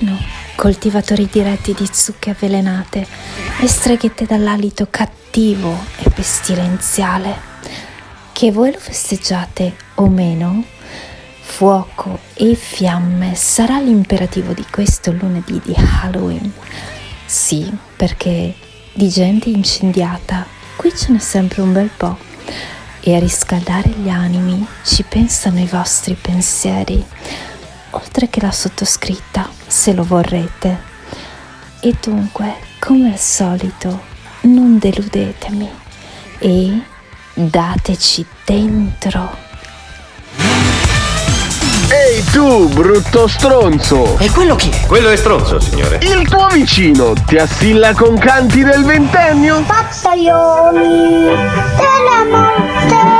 d'inverno, coltivatori diretti di zucche avvelenate e streghette dall'alito cattivo e pestilenziale. Che voi lo festeggiate o meno, fuoco e fiamme sarà l'imperativo di questo lunedì di Halloween. Sì, perché di gente incendiata qui ce n'è sempre un bel po' e a riscaldare gli animi ci pensano i vostri pensieri, oltre che la sottoscritta, se lo vorrete. E dunque, come al solito, non deludetemi e dateci dentro. Ehi tu, brutto stronzo! E quello chi è? Quello è stronzo, signore. Il tuo vicino ti assilla con canti del ventennio? Pazzaioli della morte!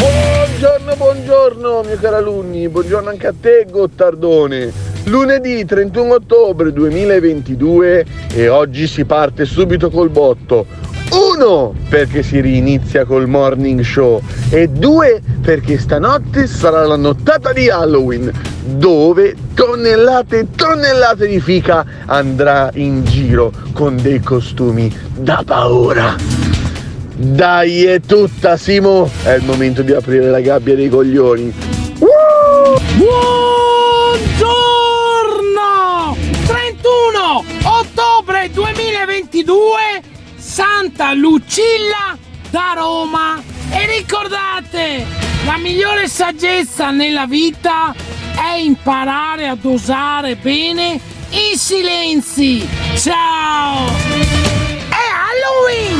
Buongiorno, buongiorno, mio caro alunni, buongiorno anche a te, Gottardone. Lunedì 31 ottobre 2022 e oggi si parte subito col botto. Uno, perché si rinizia col morning show e due, perché stanotte sarà la nottata di Halloween, dove tonnellate e tonnellate di fica andrà in giro con dei costumi da paura. Dai, è tutta, Simo! È il momento di aprire la gabbia dei coglioni. Buongiorno! 31 ottobre 2022, Santa Lucilla da Roma. E ricordate, la migliore saggezza nella vita è imparare a dosare bene i silenzi. Ciao! È Halloween!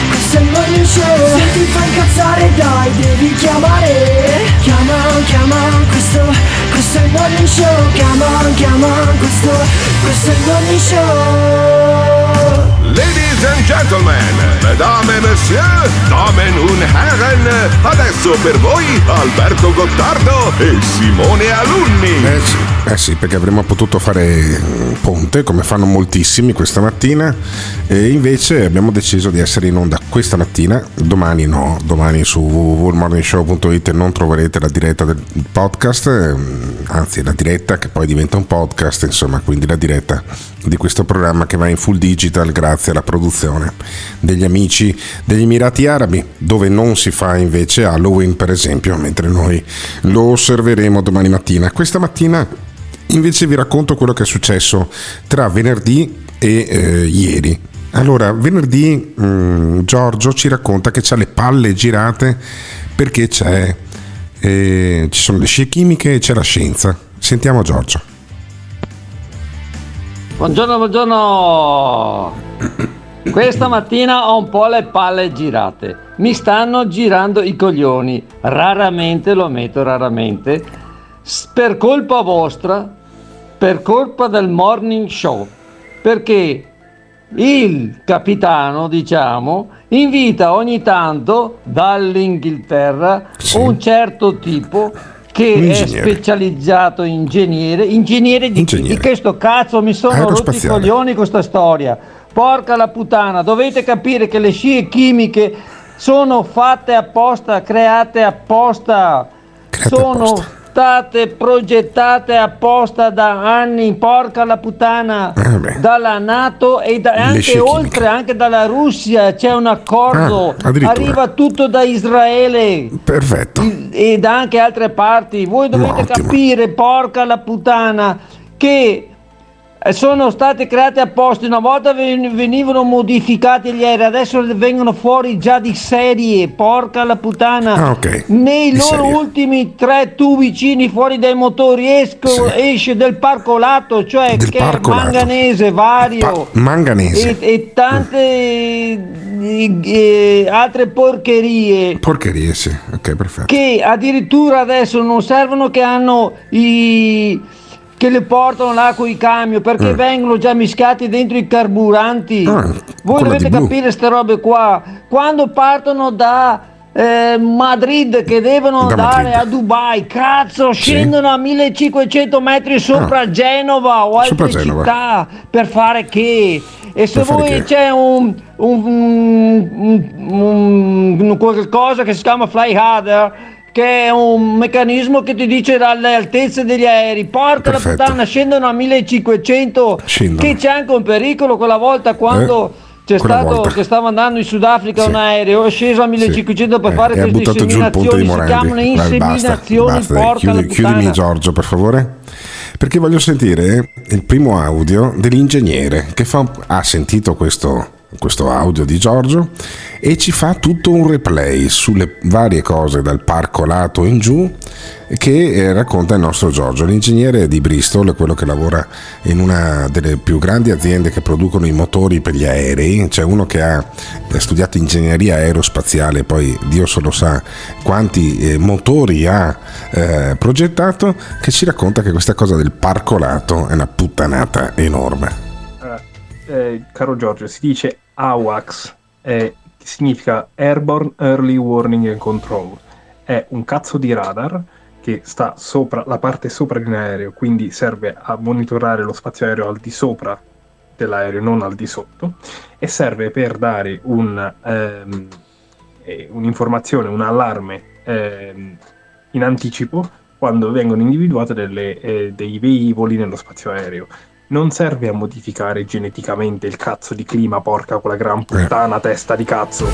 il morning show. Se ti fa incazzare dai, devi chiamare. Chiama, chiama, questo, questo è il morning show. Chiama, chiama, questo, questo è il morning show. Ladies and gentlemen, mesdames et messieurs, damen und herren, adesso per voi Alberto Gottardo e Simone Alunni. Eh sì, eh sì, perché avremmo potuto fare un ponte come fanno moltissimi questa mattina e invece abbiamo deciso di essere in onda questa mattina, domani no, domani su www.morningshow.it non troverete la diretta del podcast, ehm, anzi la diretta che poi diventa un podcast, insomma, quindi la diretta di questo programma che va in full digital grazie alla produzione degli amici degli Emirati Arabi, dove non si fa invece Halloween per esempio, mentre noi lo osserveremo domani mattina. Questa mattina invece vi racconto quello che è successo tra venerdì e eh, ieri. Allora, venerdì mh, Giorgio ci racconta che ha le palle girate perché eh, ci sono le scie chimiche e c'è la scienza. Sentiamo Giorgio. Buongiorno, buongiorno. Questa mattina ho un po' le palle girate. Mi stanno girando i coglioni. Raramente, lo ammetto raramente, per colpa vostra, per colpa del morning show, perché il capitano, diciamo, invita ogni tanto dall'Inghilterra un certo tipo che Un è ingegnere. specializzato in ingegnere, ingegnere di, Ingegnere. di che sto cazzo mi sono rotti i coglioni con questa storia. Porca la puttana, dovete capire che le scie chimiche sono fatte apposta, create apposta, sono state progettate apposta da anni, porca la puttana, dalla Nato e da- anche oltre, anche dalla Russia c'è un accordo, Ah, arriva tutto da Israele. Perfetto. e da anche altre parti. Voi dovete capire, porca la puttana, che sono stati creati apposta. Una volta ven- venivano modificati gli aerei, adesso vengono fuori già di serie. Porca la puttana. Ah, ok. Nei Di loro serie. ultimi tre tubicini fuori dai motori esco- esce del parcolato, cioè che è parcolato. manganese vario. Manganese. E, e tante eh, eh, altre porcherie Porcherie, sì. Ok, perfetto. che addirittura adesso non servono che hanno i che le portano là con i camion perché Mm. vengono già mischiati dentro i carburanti. Ah, Voi dovete capire queste robe qua. Quando partono da eh, Madrid che devono Da andare Madrid. a Dubai, cazzo, scendono a 1500 metri sopra Genova o Ah. Altre Genova. città per fare che? E se Per voi c'è un, un, un, un- un qualcosa che si chiama fly harder che è un meccanismo che ti dice dalle altezze degli aerei porca Perfetto. la puttana scendono a 1500 Scendono. che c'è anche un pericolo quella volta quando Eh, c'è stato che stava andando in Sudafrica Sì. un aereo è sceso a 1500 per Eh, fare e ha queste inseminazioni si chiamano basta, inseminazioni basta, porca chiudi- chiudimi Giorgio, per favore. Perché voglio sentire il primo audio dell'ingegnere che fa, ha sentito questo, questo audio di Giorgio e ci fa tutto un replay sulle varie cose dal parco lato in giù che eh, racconta il nostro Giorgio. L'ingegnere di Bristol quello che lavora in una delle più grandi aziende che producono i motori per gli aerei, c'è uno che ha studiato ingegneria aerospaziale, poi Dio solo sa quanti eh, motori ha eh, progettato, che ci racconta che questa cosa del parco lato è una puttanata enorme. Eh, caro Giorgio, si dice AWACS, eh, che significa Airborne Early Warning and Control. È un cazzo di radar che sta sopra la parte sopra di un aereo, quindi serve a monitorare lo spazio aereo al di sopra dell'aereo, non al di sotto, e serve per dare un, ehm, eh, un'informazione, un allarme ehm, in anticipo quando vengono individuate delle, eh, dei velivoli nello spazio aereo. Non serve a modificare geneticamente il cazzo di clima, porca quella gran puttana testa di cazzo.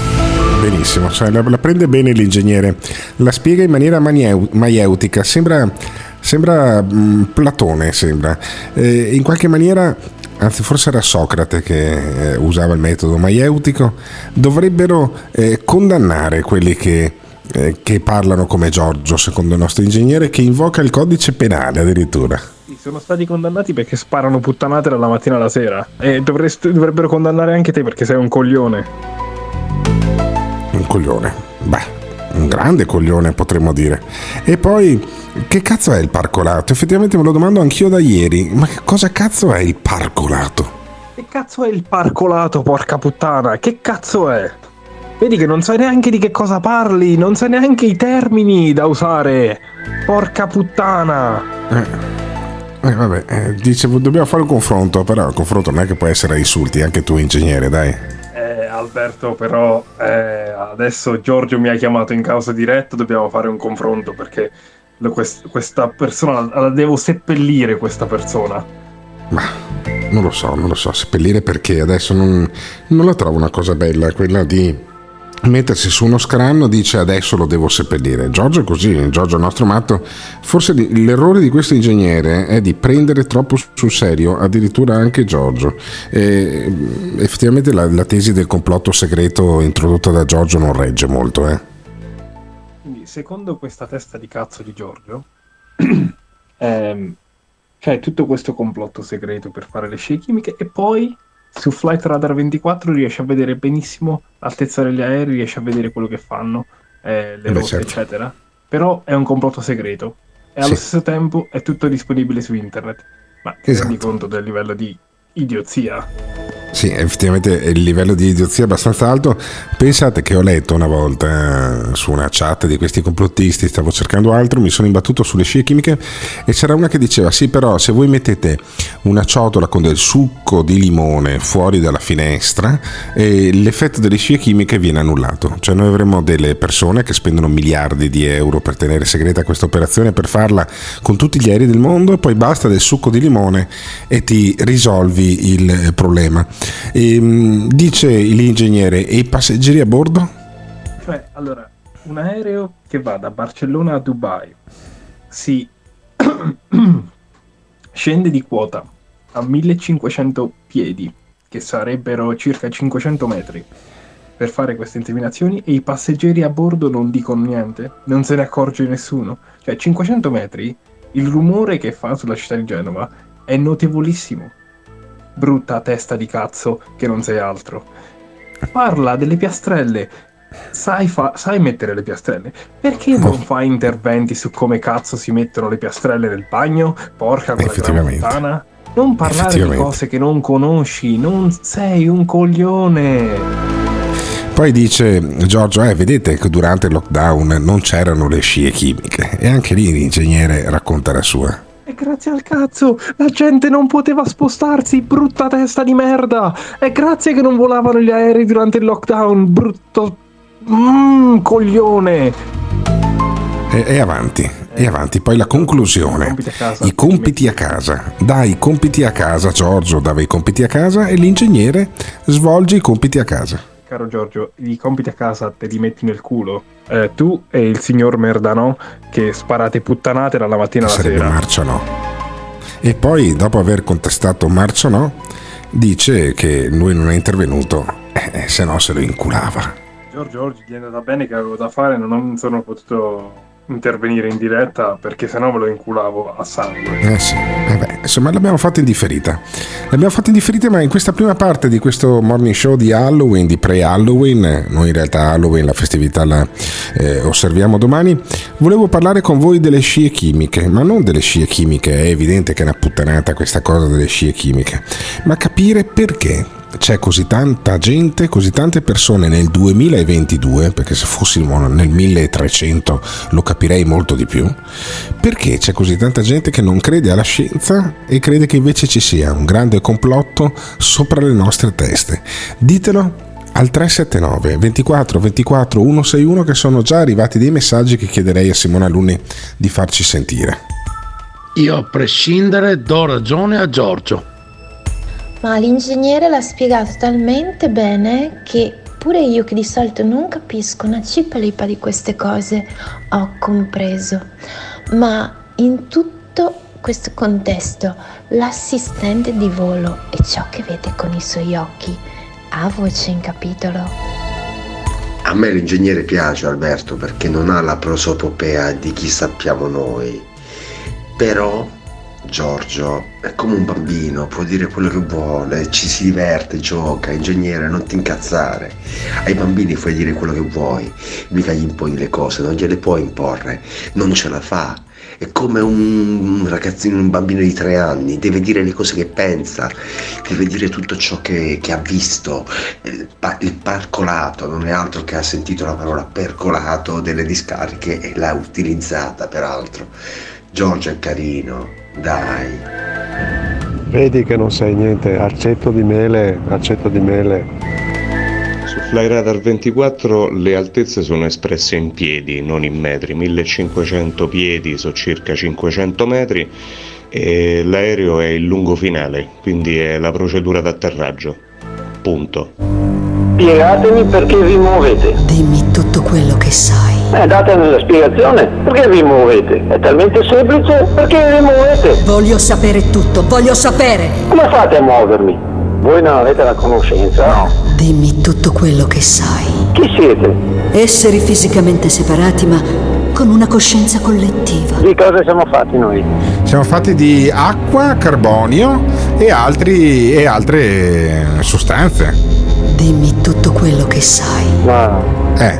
Benissimo, cioè, la, la prende bene l'ingegnere, la spiega in maniera manieu- maieutica, sembra, sembra mm, Platone, sembra. Eh, in qualche maniera, anzi forse era Socrate che eh, usava il metodo maieutico, dovrebbero eh, condannare quelli che, eh, che parlano come Giorgio, secondo il nostro ingegnere, che invoca il codice penale addirittura. Sono stati condannati perché sparano puttanate dalla mattina alla sera. E dovrest- dovrebbero condannare anche te perché sei un coglione. Un coglione. Beh, un grande coglione potremmo dire. E poi, che cazzo è il parcolato? Effettivamente me lo domando anch'io da ieri. Ma che cosa cazzo è il parcolato? Che cazzo è il parcolato, porca puttana? Che cazzo è? Vedi che non sai neanche di che cosa parli, non sai neanche i termini da usare. Porca puttana. Eh, eh, vabbè, eh, dice, dobbiamo fare un confronto, però il confronto non è che può essere insulti, anche tu ingegnere, dai. Eh, Alberto, però eh, adesso Giorgio mi ha chiamato in causa diretta, dobbiamo fare un confronto perché lo- quest- questa persona la, devo seppellire questa persona. Non lo so, non lo so, seppellire perché adesso non, non la trovo una cosa bella, quella di mettersi su uno scranno dice adesso lo devo seppellire. Giorgio è così, Giorgio è il nostro matto. Forse l'errore di questo ingegnere è di prendere troppo sul serio addirittura anche Giorgio. E, effettivamente la, la tesi del complotto segreto introdotta da Giorgio non regge molto, eh. Quindi, secondo questa testa di cazzo di Giorgio, ehm, c'è tutto questo complotto segreto per fare le scie chimiche e poi su Flight Radar 24 riesce a vedere benissimo l'altezza degli aerei, riesce a vedere quello che fanno, eh, le Beh, rotte, certo. eccetera. Però è un complotto segreto e allo Sì. stesso tempo è tutto disponibile su internet. Ma ti Esatto. rendi conto del livello di idiozia? Sì, effettivamente il livello di idiozia è abbastanza alto. Pensate che ho letto una volta eh, su una chat di questi complottisti, stavo cercando altro, mi sono imbattuto sulle scie chimiche e c'era una che diceva sì però se voi mettete una ciotola con del succo di limone fuori dalla finestra eh, l'effetto delle scie chimiche viene annullato. Cioè noi avremo delle persone che spendono miliardi di euro per tenere segreta questa operazione, per farla con tutti gli aerei del mondo e poi basta del succo di limone e ti risolvi il problema. Ehm, dice l'ingegnere, e i passeggeri a bordo? Cioè, allora, un aereo che va da Barcellona a Dubai si scende di quota a 1500 piedi, che sarebbero circa 500 metri, per fare queste inseminazioni e i passeggeri a bordo non dicono niente, non se ne accorge nessuno. Cioè, 500 metri, il rumore che fa sulla città di Genova è notevolissimo. Brutta testa di cazzo che non sei altro. Parla delle piastrelle. Sai, fa- sai mettere le piastrelle? Perché non fai interventi su come cazzo si mettono le piastrelle nel bagno? Porca quella puttana. Non parlare di cose che non conosci, non sei un coglione. Poi dice Giorgio, eh, vedete che durante il lockdown non c'erano le scie chimiche e anche lì l'ingegnere racconta la sua. E grazie al cazzo, la gente non poteva spostarsi, brutta testa di merda. E grazie che non volavano gli aerei durante il lockdown, brutto mm, coglione. E, e avanti, e avanti. Poi la conclusione. Compiti a casa. I compiti a casa. Dai i compiti a casa, Giorgio dava i compiti a casa e l'ingegnere svolge i compiti a casa. Caro Giorgio, i compiti a casa te li metti nel culo. Eh, tu e il signor Merdano che sparate puttanate dalla mattina alla Sarebbe sera. Marcio no. E poi, dopo aver contestato Marcio no, dice che lui non è intervenuto, eh, se no se lo inculava. Giorgio, oggi gli è andata bene che avevo da fare, non sono potuto intervenire in diretta perché sennò me lo inculavo a sangue. Eh sì, eh insomma l'abbiamo fatto in differita. L'abbiamo fatto in differita, ma in questa prima parte di questo morning show di Halloween, di pre-Halloween, eh, noi in realtà Halloween, la festività la eh, osserviamo domani, volevo parlare con voi delle scie chimiche, ma non delle scie chimiche, è evidente che è una puttanata questa cosa delle scie chimiche, ma capire perché c'è così tanta gente, così tante persone nel 2022, perché se fossimo nel 1300 lo capirei molto di più, perché c'è così tanta gente che non crede alla scienza e crede che invece ci sia un grande complotto sopra le nostre teste. Ditelo al 379 24 24 161 che sono già arrivati dei messaggi che chiederei a Simona Luni di farci sentire. Io a prescindere do ragione a Giorgio. Ma l'ingegnere l'ha spiegato talmente bene che pure io che di solito non capisco una cipalipa di queste cose ho compreso. Ma in tutto questo contesto l'assistente di volo e ciò che vede con i suoi occhi ha voce in capitolo. A me l'ingegnere piace Alberto perché non ha la prosopopea di chi sappiamo noi. Però Giorgio è come un bambino, può dire quello che vuole, ci si diverte, gioca, ingegnere, non ti incazzare. Ai bambini puoi dire quello che vuoi, mica gli imponi le cose, non gliele puoi imporre, non ce la fa. È come un ragazzino, un bambino di tre anni, deve dire le cose che pensa, deve dire tutto ciò che, che ha visto. Il, pa- il parcolato non è altro che ha sentito la parola percolato delle discariche e l'ha utilizzata peraltro. Giorgio è carino, dai. Vedi che non sai niente, accetto di mele, accetto di mele. Su Flyradar 24 le altezze sono espresse in piedi, non in metri, 1500 piedi sono circa 500 metri e l'aereo è il lungo finale, quindi è la procedura d'atterraggio. Punto. Spiegatemi perché vi muovete. Dimmi tutto quello che sai. Eh, datemi la spiegazione. Perché vi muovete? È talmente semplice. Perché vi muovete? Voglio sapere tutto, voglio sapere. Come fate a muovermi? Voi non avete la conoscenza, no? Dimmi tutto quello che sai. Chi siete? Esseri fisicamente separati ma con una coscienza collettiva. Di cosa siamo fatti noi? Siamo fatti di acqua, carbonio e, altri, e altre sostanze. Dimmi tutto quello che sai. Ma Eh,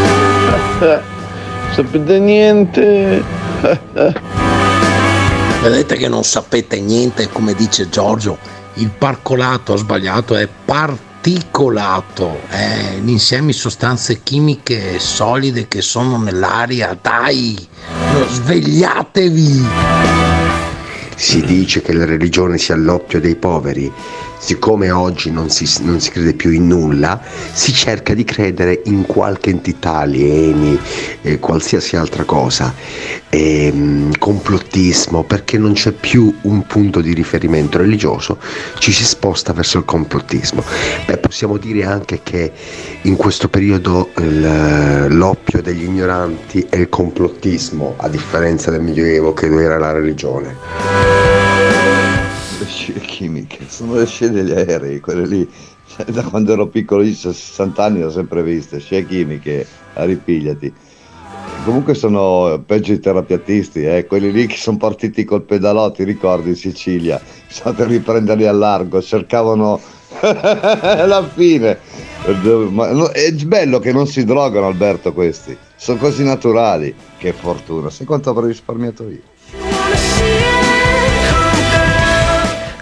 Sapete niente? Vedete che non sapete niente, come dice Giorgio, il parcolato ha sbagliato, è particolato, è l'insieme di sostanze chimiche solide che sono nell'aria, dai, svegliatevi! Si dice che la religione sia l'oppio dei poveri. Siccome oggi non si, non si crede più in nulla, si cerca di credere in qualche entità, alieni, eh, qualsiasi altra cosa. Ehm, complottismo, perché non c'è più un punto di riferimento religioso, ci si sposta verso il complottismo. Beh, possiamo dire anche che in questo periodo il- l'oppio degli ignoranti è il complottismo, a differenza del Medioevo che era la religione. Le scie chimiche, sono le scie degli aerei, quelle lì. Cioè, Da quando ero piccolo, io ho 60 anni, le ho sempre viste, scie chimiche, ripigliati. Comunque sono peggio i terapiatisti, eh? quelli lì che sono partiti col pedalò, ti ricordi in Sicilia, sono per riprenderli a largo, cercavano la fine. Ma è bello che non si drogano Alberto questi, sono così naturali, che fortuna, sai quanto avrei risparmiato io?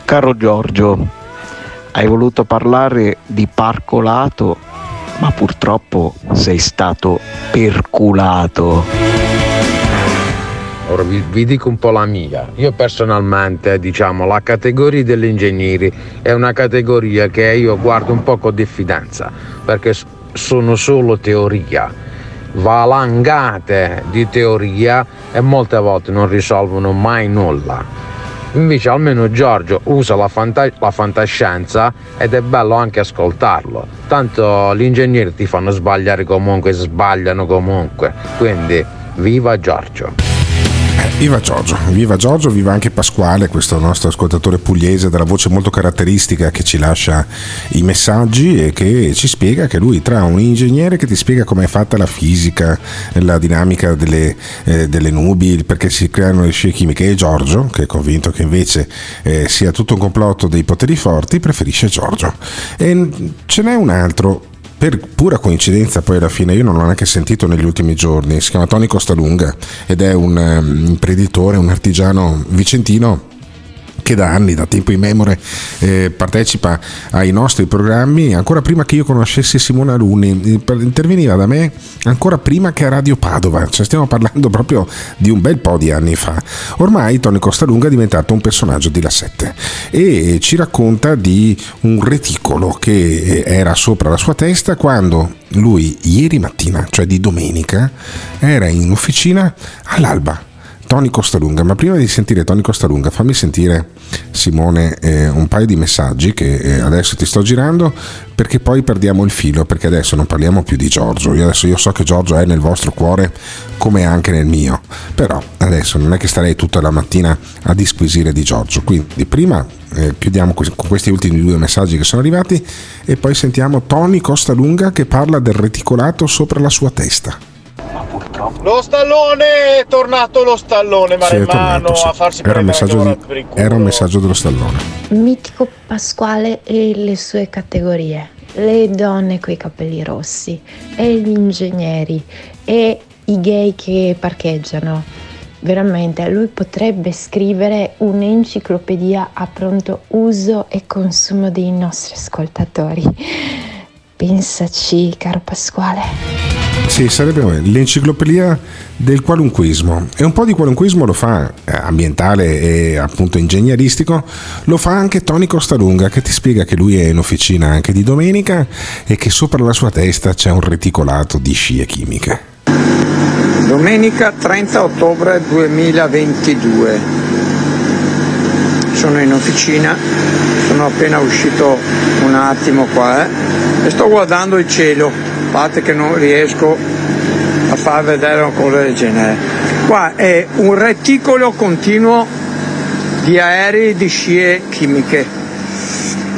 Caro Giorgio, hai voluto parlare di parcolato, ma purtroppo sei stato perculato. Ora vi, vi dico un po' la mia. Io personalmente, diciamo, la categoria degli ingegneri è una categoria che io guardo un po' con diffidenza, perché sono solo teoria, valangate di teoria e molte volte non risolvono mai nulla. Invece almeno Giorgio usa la, fanta- la fantascienza ed è bello anche ascoltarlo. Tanto gli ingegneri ti fanno sbagliare comunque, sbagliano comunque. Quindi viva Giorgio! Viva Giorgio, viva Giorgio, viva anche Pasquale, questo nostro ascoltatore pugliese dalla voce molto caratteristica che ci lascia i messaggi e che ci spiega che lui tra un ingegnere che ti spiega come è fatta la fisica, la dinamica delle, eh, delle nubi, perché si creano le scie chimiche e Giorgio, che è convinto che invece eh, sia tutto un complotto dei poteri forti, preferisce Giorgio. E ce n'è un altro per pura coincidenza poi alla fine io non l'ho neanche sentito negli ultimi giorni. Si chiama Tony Costalunga ed è un ehm, imprenditore un artigiano vicentino che da anni, da tempo immemore, eh, partecipa ai nostri programmi, ancora prima che io conoscessi Simone Alunni, eh, interveniva da me ancora prima che a Radio Padova, cioè stiamo parlando proprio di un bel po' di anni fa. Ormai Tony Costalunga è diventato un personaggio di La 7 e ci racconta di un reticolo che eh, era sopra la sua testa quando lui ieri mattina, cioè di domenica, era in officina all'alba. Tony Costalunga, ma prima di sentire Tony Costalunga fammi sentire Simone eh, un paio di messaggi che eh, adesso ti sto girando perché poi perdiamo il filo perché adesso non parliamo più di Giorgio, io adesso io so che Giorgio è nel vostro cuore come anche nel mio, però adesso non è che starei tutta la mattina a disquisire di Giorgio, quindi prima eh, chiudiamo con questi ultimi due messaggi che sono arrivati e poi sentiamo Tony Costalunga che parla del reticolato sopra la sua testa. Lo stallone è tornato lo stallone Sì, è tornato, sì. a farsi era, un messaggio di- per il culo. era un messaggio dello stallone. Mitico Pasquale e le sue categorie, le donne coi capelli rossi, e gli ingegneri, e i gay che parcheggiano. Veramente, lui potrebbe scrivere un'enciclopedia a pronto uso e consumo dei nostri ascoltatori. Pensaci, caro Pasquale. Sì, sarebbe l'enciclopedia del qualunquismo e un po' di qualunquismo lo fa eh, ambientale e appunto ingegneristico, lo fa anche Tony Costalunga che ti spiega che lui è in officina anche di domenica e che sopra la sua testa c'è un reticolato di scie chimiche. Domenica 30 ottobre 2022. Sono in officina, sono appena uscito un attimo qua eh, e sto guardando il cielo, a parte che non riesco a far vedere una cosa del genere. Qua è un reticolo continuo di aerei di scie chimiche.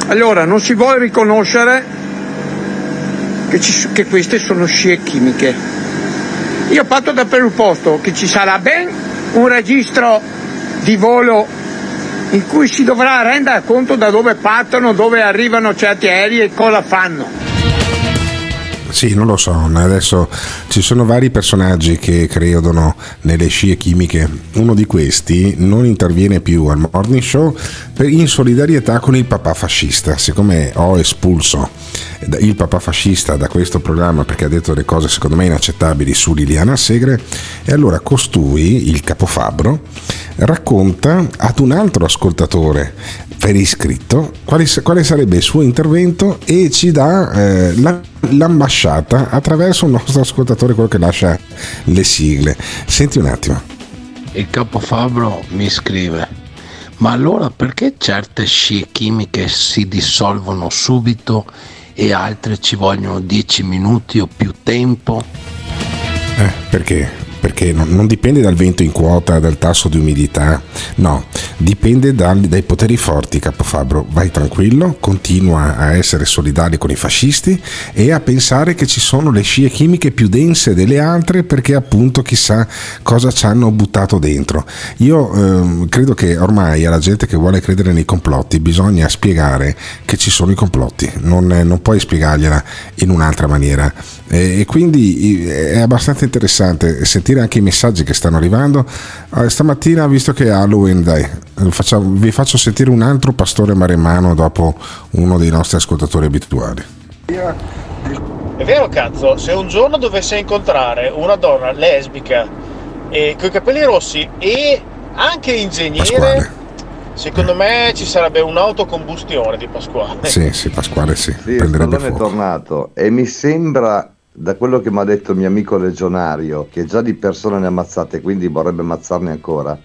Allora, non si vuole riconoscere che, ci- che queste sono scie chimiche. Io parto dal presupposto che ci sarà ben un registro di volo in cui si dovrà rendere conto da dove partono, dove arrivano certi aerei e cosa fanno. Sì, non lo so, adesso ci sono vari personaggi che credono nelle scie chimiche. Uno di questi non interviene più al morning show in solidarietà con il papà fascista. Siccome ho espulso il papà fascista da questo programma perché ha detto delle cose secondo me inaccettabili su Liliana Segre, e allora costui, il capofabbro, racconta ad un altro ascoltatore per iscritto quale, quale sarebbe il suo intervento e ci dà eh, la- l'ambasciata attraverso un nostro ascoltatore, quello che lascia le sigle. Senti un attimo. Il capofabbro mi scrive: Ma allora perché certe scie chimiche si dissolvono subito e altre ci vogliono 10 minuti o più tempo? Eh, perché? Perché non, non dipende dal vento in quota, dal tasso di umidità, no, dipende dal- dai poteri forti, Capofabbro. Vai tranquillo, continua a essere solidale con i fascisti e a pensare che ci sono le scie chimiche più dense delle altre perché appunto chissà cosa ci hanno buttato dentro. Io ehm, credo che ormai alla gente che vuole credere nei complotti bisogna spiegare che ci sono i complotti, non, eh, non puoi spiegargliela in un'altra maniera. E, e quindi è abbastanza interessante sentire anche i messaggi che stanno arrivando. Eh, stamattina, visto che è Halloween, dai, facciamo- vi faccio sentire un altro pastore maremmano dopo uno dei nostri ascoltatori abituali. È vero cazzo, se un giorno dovesse incontrare una donna lesbica e con i capelli rossi e anche ingegnere, Pasquale. secondo me ci sarebbe un'autocombustione di Pasquale. Sì, sì, Pasquale sì, Sì, prenderebbe Stallone è fuoco. tornato e mi sembra, da quello che mi ha detto il mio amico legionario, che già di persone ne ha ammazzate, quindi vorrebbe ammazzarne ancora,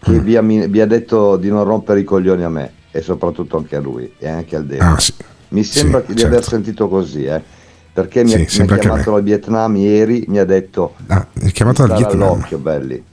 che Mm. vi, ha, vi ha detto di non rompere i coglioni a me e soprattutto anche a lui e anche al Demo. Ah, sì. Mi sembra Sì, di aver certo. sentito così, eh, perché mi, Sì, ha, mi ha chiamato dal Vietnam ieri, mi ha detto Ah, è chiamato dal "Stare Vietnam. all'occhio, belli.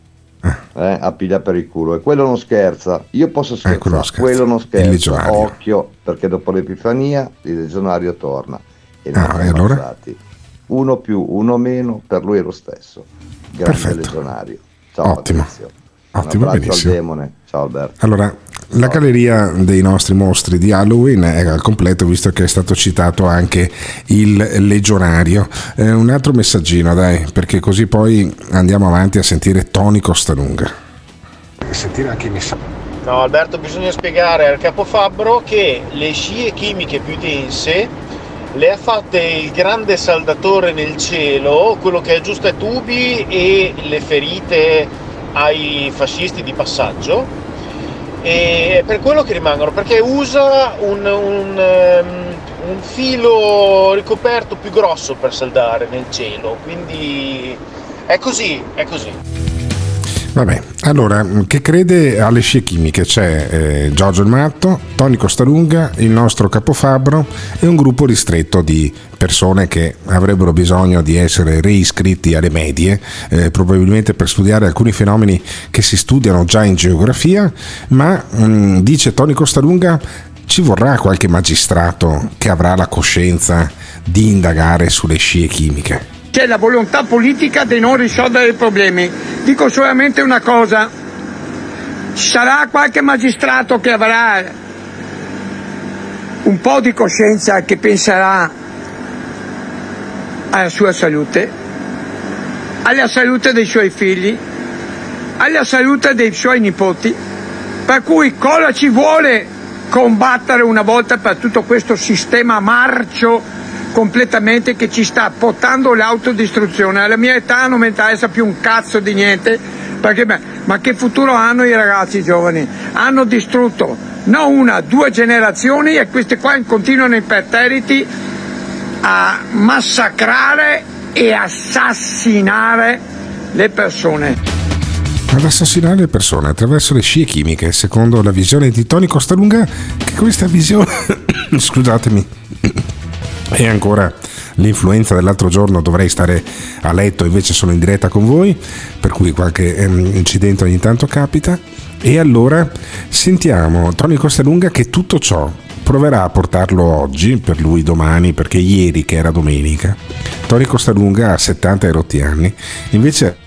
Eh, a piglia per il culo e quello non scherza io posso scherzare quello non scherza. quello non scherza occhio perché dopo l'epifania il legionario torna e Ah, e allora? ammazzati. Uno più uno meno per lui è lo stesso grande Perfetto. legionario ciao Ottimo. Patrizio. Ottimo, benissimo. al demone ciao Alberto Allora, la galleria dei nostri mostri di Halloween è al completo visto che è stato citato anche il legionario. Eh, un altro messaggino, dai, perché così poi andiamo avanti a sentire Tony Costalunga. Sentire anche i messaggi. No, Alberto, bisogna spiegare al capofabbro che le scie chimiche più dense le ha fatte il grande saldatore nel cielo, quello che aggiusta i tubi e le ferite ai fascisti di passaggio. E è per quello che rimangono, perché usa un, un, ehm, un filo ricoperto più grosso per saldare nel cielo. Quindi è così, è così. Vabbè, allora, che crede alle scie chimiche? C'è eh, Giorgio il Matto, Tony Costalunga, il nostro capofabbro e un gruppo ristretto di persone che avrebbero bisogno di essere reiscritti alle medie, eh, probabilmente per studiare alcuni fenomeni che si studiano già in geografia, ma mm, dice Tony Costalunga ci vorrà qualche magistrato che avrà la coscienza di indagare sulle scie chimiche. C'è la volontà politica di non risolvere i problemi. Dico solamente una cosa. Ci sarà qualche magistrato che avrà un po' di coscienza che penserà alla sua salute, alla salute dei suoi figli, alla salute dei suoi nipoti. Per cui cosa ci vuole combattere una volta per tutto questo sistema marcio completamente che ci sta portando l'autodistruzione. Alla mia età non mi interessa più un cazzo di niente, perché ma che futuro hanno i ragazzi giovani? Hanno distrutto non una, due generazioni e queste qua continuano imperterriti a massacrare e assassinare le persone. ad assassinare le persone attraverso le scie chimiche, secondo la visione di Tony Costalunga, che questa visione, scusatemi, è ancora l'influenza dell'altro giorno, dovrei stare a letto, invece sono in diretta con voi, per cui qualche ehm, incidente ogni tanto capita. E allora sentiamo Tony Costalunga che tutto ciò proverà a portarlo oggi, per lui domani, perché ieri che era domenica, Tony Costalunga ha 70 e rotti anni, invece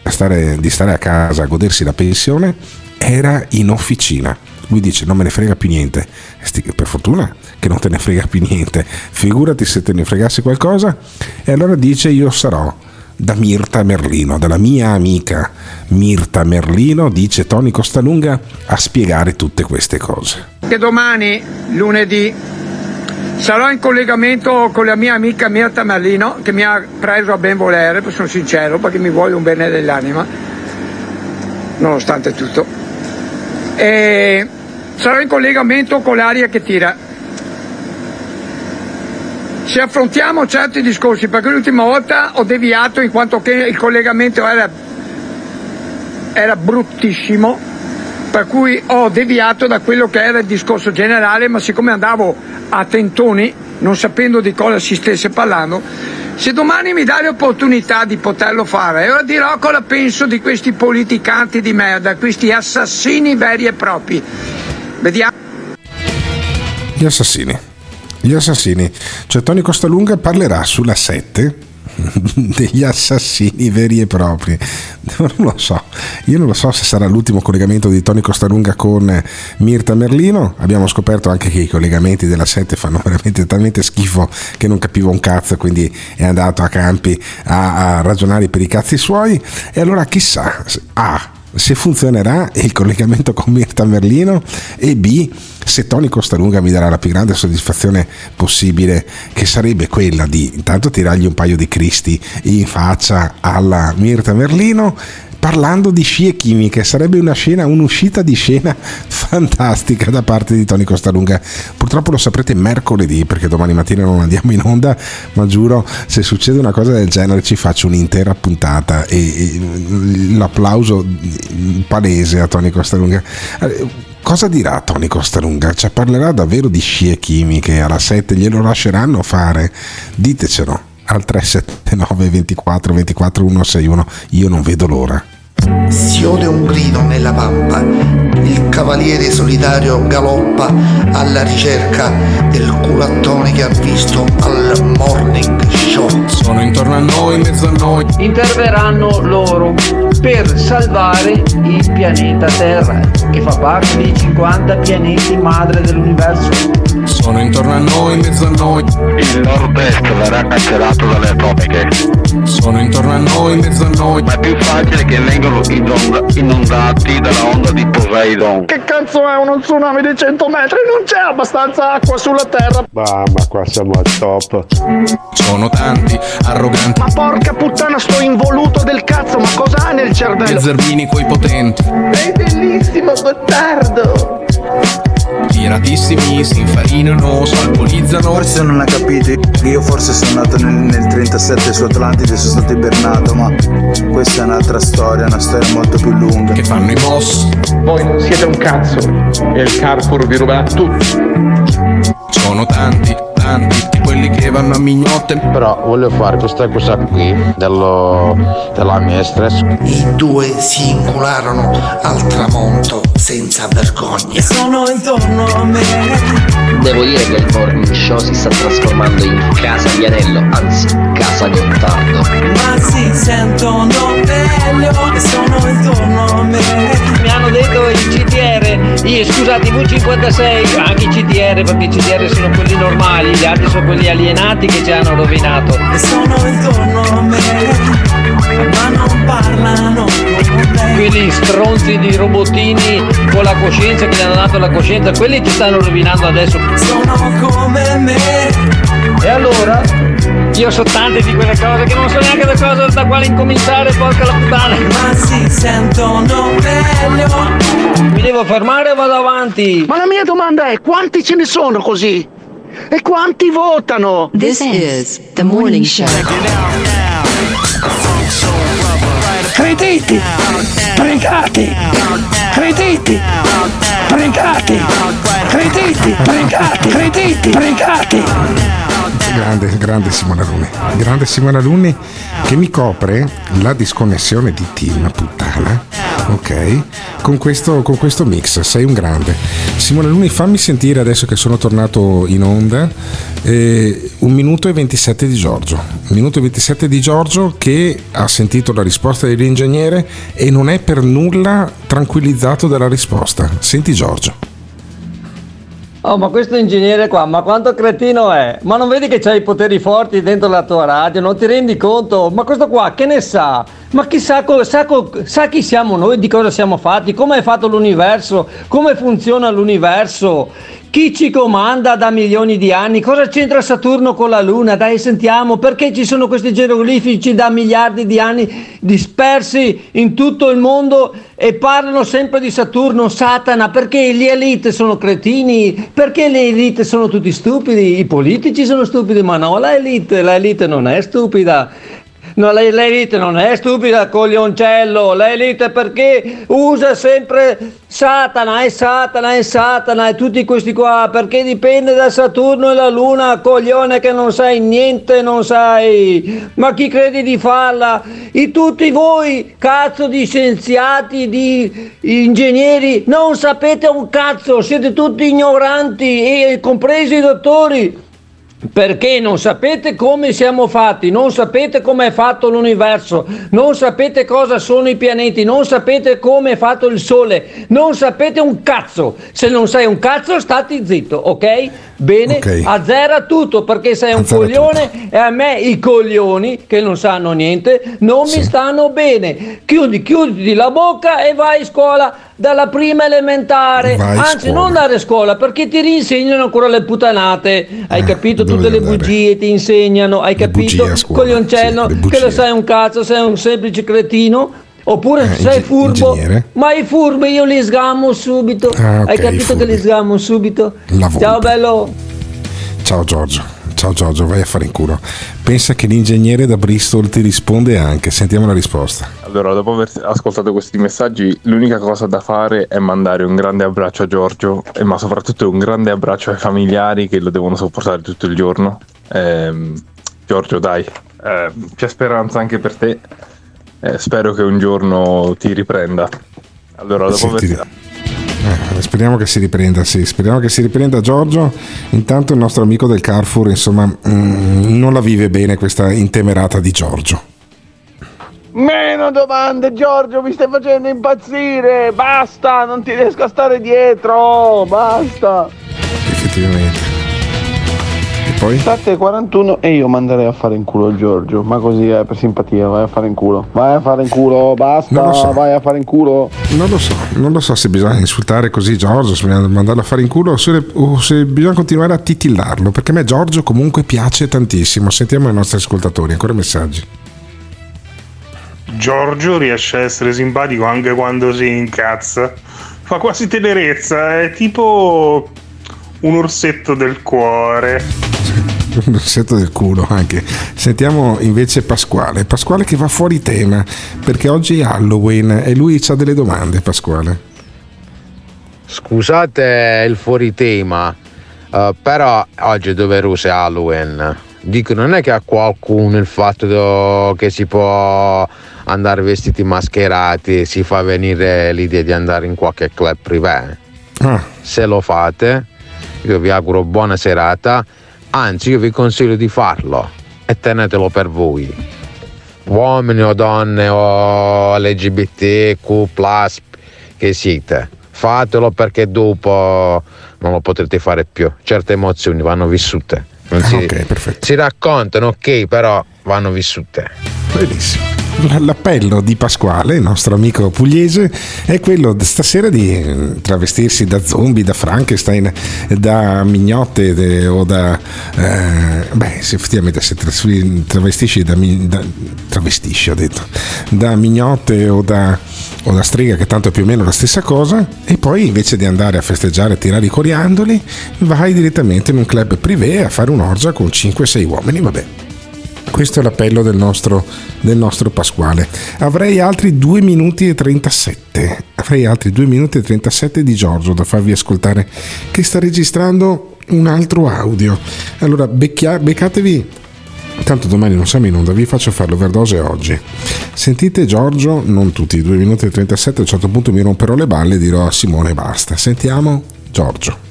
di stare a casa a godersi la pensione, era in officina. Lui dice non me ne frega più niente. Per fortuna che non te ne frega più niente. Figurati se te ne fregassi qualcosa. E allora dice io sarò da Mirta Merlino, dalla mia amica Mirta Merlino, dice Tony Costalunga, a spiegare tutte queste cose. Che domani, lunedì, sarò in collegamento con la mia amica Mirta Merlino, che mi ha preso a ben volere, sono sincero, perché mi vuole un bene dell'anima, nonostante tutto. E sarò in collegamento con l'aria che tira. Se affrontiamo certi discorsi, perché l'ultima volta ho deviato in quanto che il collegamento era, era bruttissimo, per cui ho deviato da quello che era il discorso generale, ma siccome andavo a tentoni, non sapendo di cosa si stesse parlando, se domani mi dai l'opportunità di poterlo fare, io dirò cosa penso di questi politicanti di merda, questi assassini veri e propri. Vediamo. Gli assassini. Gli assassini. Cioè Tony Costalunga parlerà sulla 7 degli assassini veri e propri. Non lo so, io non lo so se sarà l'ultimo collegamento di Tony Costalunga con Mirta Merlino. Abbiamo scoperto anche che i collegamenti della 7 fanno veramente talmente schifo che non capivo un cazzo, quindi è andato a campi a, a ragionare per i cazzi suoi. E allora chissà, A, se funzionerà il collegamento con Mirta Merlino e B, se Tony Costalunga mi darà la più grande soddisfazione possibile, che sarebbe quella di intanto tirargli un paio di cristi in faccia alla Mirta Merlino. Parlando di scie chimiche, sarebbe una scena, un'uscita di scena fantastica da parte di Tony Costalunga. Purtroppo lo saprete mercoledì perché domani mattina non andiamo in onda, ma giuro, se succede una cosa del genere ci faccio un'intera puntata e, e l'applauso palese a Tony Costalunga. Eh, Cosa dirà Tony Costalunga? Cioè parlerà davvero di scie chimiche alla 7? Glielo lasceranno fare? Ditecelo al 379 24 24 161. Io non vedo l'ora. Si ode un grido nella pampa, il cavaliere solitario galoppa alla ricerca del culattone che ha visto al morning show. Sono intorno a noi, in mezzo a noi. Interverranno loro per salvare il pianeta Terra, che fa parte dei 50 pianeti madre dell'universo. Sono intorno a noi, in mezzo a noi. Il nord-est verrà cancellato dalle atomiche. Sono intorno a noi, in mezzo a noi. Ma è più facile che vengano inonda- inondati dalla onda di Poseidon. Che cazzo è uno tsunami di 100 metri? Non c'è abbastanza acqua sulla terra. Ma, ma qua siamo al top. Sono tanti, arroganti. Ma porca puttana, sto involuto del cazzo, ma cosa ha nel cervello? zerbini coi potenti. È bellissimo, Gottardo! Tiratissimi, si infarinano, salpolizzano. Forse non ha capito io forse sono nato nel, nel 37 su Atlantide sono stato ibernato, ma questa è un'altra storia, una storia molto più lunga. Che fanno i boss. Voi non siete un cazzo e il Carrefour vi ruberà tutto. Sono tanti, tanti, di quelli che vanno a mignotte. Però voglio fare questa cosa qui dello, della mia stress. I due si incularono al tramonto senza vergogna. Sono intorno a me. Devo dire che il morning show si sta trasformando in casa Vianello, anzi casa Gottardo. Ma si sentono meglio e sono intorno a me. Mi hanno detto il CDR, io, scusate, V56, anche i CDR perché i CDR sono quelli normali, gli altri sono quelli alienati che ci hanno rovinato. E sono intorno a me. Ma non parlano. Quelli stronzi di robottini con la coscienza che gli hanno dato la coscienza, quelli ci stanno rovinando adesso. Sono come me. E allora Io so tante di quelle cose che non so neanche da cosa da quale incominciare, porca la puttana. Ma si sentono meglio. Mi devo fermare o vado avanti? Ma la mia domanda è quanti ce ne sono così? E quanti votano? This is the morning show. Crediti, pregati, crediti, pregati, crediti, pregati, crediti, pregati. Grande, grande Simone Alunni. Grande Simone Alunni che mi copre la disconnessione di team, puttana. Ok? Con questo, con questo mix, sei un grande. Simone Alunni, fammi sentire adesso che sono tornato in onda. eh, un minuto e 27 di Giorgio. Un minuto e 27 di Giorgio che ha sentito la risposta dell'ingegnere e non è per nulla tranquillizzato dalla risposta. Senti Giorgio. Oh, ma questo ingegnere qua, ma quanto cretino è? Ma non vedi che c'hai i poteri forti dentro la tua radio? Non ti rendi conto? Ma questo qua che ne sa? Ma chissà sa, sa chi siamo noi, di cosa siamo fatti, come è fatto l'universo, come funziona l'universo, chi ci comanda da milioni di anni, cosa c'entra Saturno con la Luna? Dai, sentiamo, perché ci sono questi geroglifici da miliardi di anni dispersi in tutto il mondo e parlano sempre di Saturno, Satana, perché gli elite sono cretini, perché le elite sono tutti stupidi, i politici sono stupidi, ma no, la elite, la elite non è stupida. No, la- l'elite non è stupida, coglioncello, l'elite perché usa sempre Satana e Satana e Satana e tutti questi qua, perché dipende da Saturno e la Luna, coglione che non sai niente, non sai, ma chi credi di farla? E tutti voi, cazzo di scienziati, di ingegneri, non sapete un cazzo, siete tutti ignoranti, e compresi i dottori. Perché non sapete come siamo fatti, non sapete come è fatto l'universo, non sapete cosa sono i pianeti, non sapete come è fatto il Sole, non sapete un cazzo. Se non sai un cazzo, stati zitto, ok? Bene, Ok. azzera tutto perché sei un Azzera coglione e a me i coglioni che non sanno niente non mi stanno bene. Chiudi, chiudi la bocca e vai a scuola dalla prima elementare, Vai anzi non andare a scuola perché ti rinsegnano ancora le puttanate, hai capito? Tutte le bugie ti insegnano, hai capito? a scuola, Coglioncello, sì, le che lo sai un cazzo, sei un semplice cretino. Oppure Eh, sei furbo, ingegnere. ma i furbi io li sgamo subito. Ah, ok, hai capito che li sgamo subito? Ciao bello. Ciao Giorgio. Ciao Giorgio, vai a fare in culo. Pensa che l'ingegnere da Bristol ti risponde anche. Sentiamo la risposta. Allora, dopo aver ascoltato questi messaggi, l'unica cosa da fare è mandare un grande abbraccio a Giorgio, e ma soprattutto un grande abbraccio ai familiari che lo devono sopportare tutto il giorno. Ehm, Giorgio, dai, eh, c'è speranza anche per te. Eh, spero che un giorno ti riprenda. Allora, dopo Sì, aver... Eh, speriamo che si riprenda, sì, speriamo che si riprenda Giorgio. Intanto il nostro amico del Carrefour, insomma, mm, non la vive bene questa intemerata di Giorgio. Meno domande, Giorgio, mi stai facendo impazzire. Basta, non ti riesco a stare dietro. Basta. Effettivamente. E poi? 7.41 e io manderei a fare in culo Giorgio. Ma così è per simpatia, vai a fare in culo. Vai a fare in culo, basta, so. vai a fare in culo. Non lo so, non lo so se bisogna insultare così Giorgio, se bisogna mandarlo a fare in culo o se, o se bisogna continuare a titillarlo, perché a me Giorgio comunque piace tantissimo. Sentiamo i nostri ascoltatori, ancora messaggi. Giorgio riesce a essere simpatico anche quando si incazza. Fa quasi tenerezza, è tipo un orsetto del cuore. Un rossetto del culo anche. Sentiamo invece Pasquale. Pasquale che va fuori tema perché oggi è Halloween e lui ha delle domande, Pasquale. Scusate il fuori tema, eh, però oggi è doveroso Halloween. Dico, non è che a qualcuno il fatto che si può andare vestiti mascherati si fa venire l'idea di andare in qualche club privé. Ah, Se lo fate, io vi auguro buona serata, anzi io vi consiglio di farlo e tenetelo per voi. Uomini o donne o LGBTQ, che siete, fatelo perché dopo non lo potrete fare più. Certe emozioni vanno vissute. Non si, ok, perfetto. si raccontano, ok, però vanno vissute. Benissimo. l'appello di Pasquale, nostro amico pugliese, è quello stasera di eh, travestirsi da zombie, da Frankenstein, da mignotte de- o da... eh, beh, se effettivamente se travestisci da, da- travestisci, ho detto, da mignotte o da, o da strega, che tanto è più o meno la stessa cosa, e poi invece di andare a festeggiare e tirare i coriandoli, vai direttamente in un club privé a fare un'orgia con 5-6 uomini, vabbè. Questo è l'appello del nostro, del nostro Pasquale. Avrei altri 2 minuti e 37. Avrei altri 2 minuti e 37 di Giorgio da farvi ascoltare, che sta registrando un altro audio. Allora, becchia- beccatevi. Tanto domani non siamo in onda, vi faccio fare l'overdose oggi. Sentite Giorgio, non tutti, 2 minuti e 37, a un certo punto mi romperò le balle e dirò a Simone basta. Sentiamo Giorgio.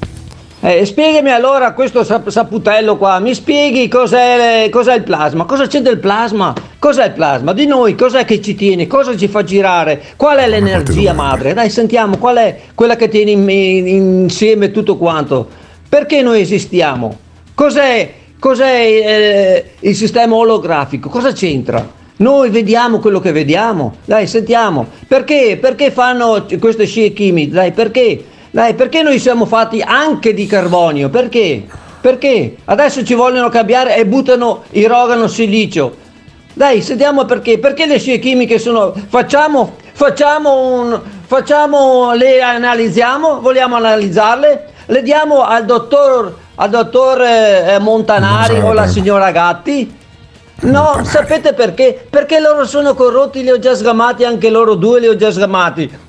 Eh, spiegami allora questo sap- saputello qua, mi spieghi cos'è, cos'è il plasma, cosa c'è del plasma, cos'è il plasma, di noi, cos'è che ci tiene, cosa ci fa girare, qual è l'energia madre, dai sentiamo qual è quella che tiene in- in- insieme tutto quanto, perché noi esistiamo, cos'è, cos'è eh, il sistema olografico, cosa c'entra? Noi vediamo quello che vediamo, dai sentiamo, perché, perché fanno queste scie chimiche, dai perché? Dai, perché noi siamo fatti anche di carbonio? Perché? Perché? Adesso ci vogliono cambiare e buttano, irrogano silicio. Dai, sentiamo perché. Perché le scie chimiche sono... Facciamo, facciamo un... Facciamo, le analizziamo, vogliamo analizzarle, le diamo al dottor, al dottor eh, Montanari o alla signora Gatti? No, sapete perché? Perché loro sono corrotti, li ho già sgamati, anche loro due li ho già sgamati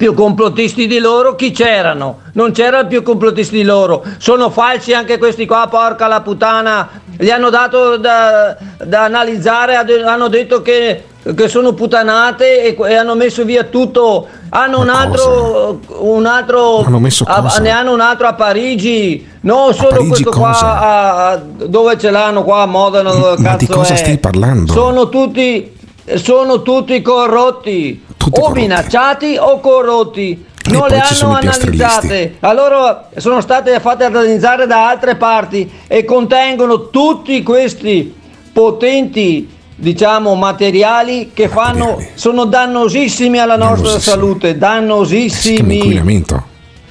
più complottisti di loro chi c'erano? Non c'erano più complottisti di loro. Sono falsi anche questi qua, porca la puttana. Gli hanno dato da, da analizzare, hanno detto che, che sono puttanate e, e hanno messo via tutto. Hanno un altro, un altro Hanno messo a- ne hanno un altro a Parigi. No, solo Parigi questo qua cosa? a- a- dove ce l'hanno qua a Modena, dove Ma di cosa è? stai parlando? Sono tutti sono tutti corrotti. O minacciati o corrotti. Non poi le hanno analizzate. allora sono state fatte analizzare da altre parti e contengono tutti questi potenti diciamo materiali che fanno sono dannosissimi alla nostra salute dannosissimi.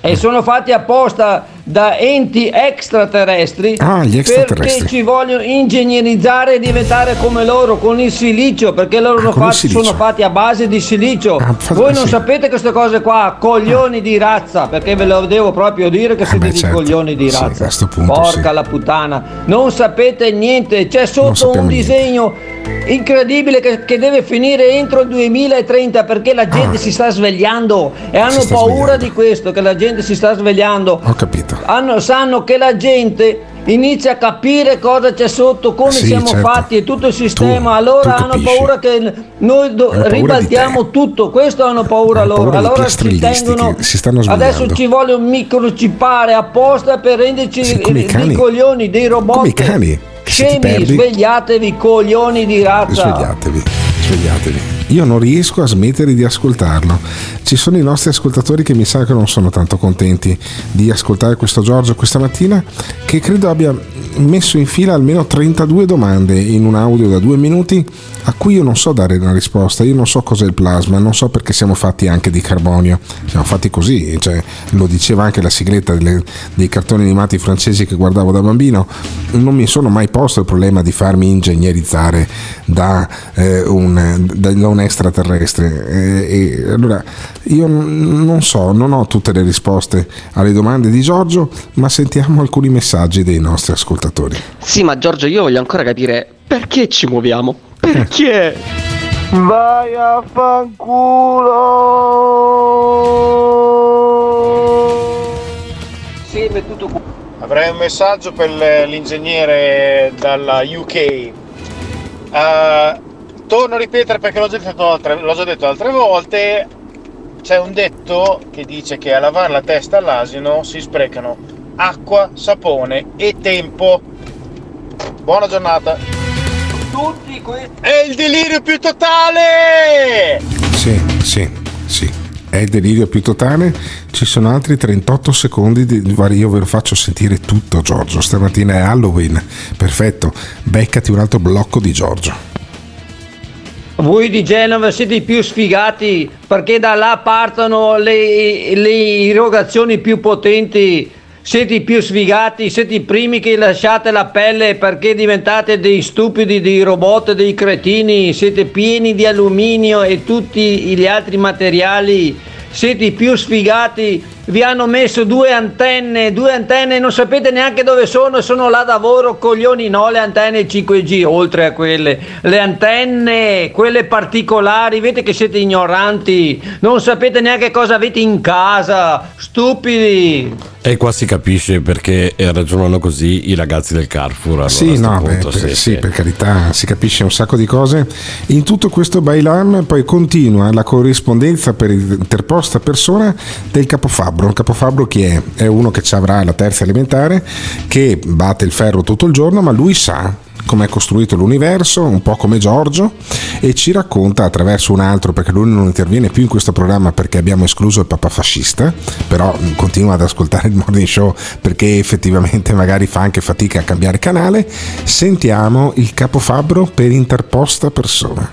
E sono fatti apposta da enti extraterrestri, Ah, perché ci vogliono ingegnerizzare e diventare come loro con il silicio perché loro sono Ah, fatti. Ah, sono fatti a base di silicio. Voi non sì. sapete queste cose qua coglioni di razza perché ve lo devo proprio dire che siete beh, certo. coglioni di Sì, razza. sto punto porca la puttana. Non sapete niente. C'è sotto un disegno incredibile che, che deve finire entro il 2030 perché la gente si sta svegliando e hanno Ah. paura di questo che la gente si sta svegliando Ho capito. hanno- sanno che la gente inizia a capire cosa c'è sotto, come Sì, siamo certo. fatti e tutto il sistema. Tu- allora tu hanno paura che noi do- paura ribaltiamo tutto. Questo hanno paura Hanno loro. paura allora ci tengono. si stanno Adesso ci vuole un microchippare apposta per renderci Sì, dei cani. coglioni, dei robot. Come i cani. Scemi, svegliatevi, coglioni di razza. Svegliatevi, svegliatevi. Io non riesco a smettere di ascoltarlo. Ci sono i nostri ascoltatori che mi sa che non sono tanto contenti di ascoltare questo Giorgio questa mattina, che credo abbia messo in fila almeno 32 domande in un audio da due minuti a cui io non so dare una risposta. Io non so cos'è il plasma, non so perché siamo fatti anche di carbonio. Siamo fatti così, cioè, lo diceva anche la sigletta delle- dei cartoni animati francesi che guardavo da bambino. Non mi sono mai posto il problema di farmi ingegnerizzare da, eh, un, da- da un extraterrestre. Eh, e allora io non so, non ho tutte le risposte alle domande di Giorgio, ma sentiamo alcuni messaggi dei nostri ascoltatori. Sì, ma Giorgio, io voglio ancora capire perché ci muoviamo. Perché? Vai a fanculo! Insieme tutto qua. Avrei un messaggio per l'ingegnere dalla UK. Eh, torno a ripetere perché l'ho già, detto altre, l'ho già detto altre volte. C'è un detto che dice che a lavare la testa all'asino si sprecano acqua, sapone e tempo. Buona giornata. Tutti questi. È il delirio più totale! Sì, sì, sì. È il delirio più totale. Ci sono altri 38 secondi. Di... Io ve lo faccio sentire tutto, Giorgio. Stamattina è Halloween. Perfetto. Beccati un altro blocco di Giorgio. Voi di Genova siete i più sfigati perché da là partono le, le erogazioni più potenti. Siete i più sfigati, siete i primi che lasciate la pelle perché diventate dei stupidi, dei robot, dei cretini, siete pieni di alluminio e tutti gli altri materiali. Siete i più sfigati vi hanno messo due antenne, due antenne, non sapete neanche dove sono, sono là da lavoro, coglioni no, le antenne 5G, oltre a quelle, le antenne, quelle particolari, vedete che siete ignoranti, non sapete neanche cosa avete in casa, stupidi. E qua si capisce perché ragionano così i ragazzi del Carrefour. Allora, sì, no, beh, per, sì, per carità, si capisce un sacco di cose. In tutto questo bailam poi continua la corrispondenza per interposta persona del capofabbro. Un capofabbro che è? È uno che ci avrà la terza elementare, che batte il ferro tutto il giorno, ma lui sa come è costruito l'universo, un po' come Giorgio, e ci racconta attraverso un altro, perché lui non interviene più in questo programma perché abbiamo escluso il papà fascista, però continua ad ascoltare il morning show perché effettivamente magari fa anche fatica a cambiare canale. Sentiamo il capofabbro per interposta persona.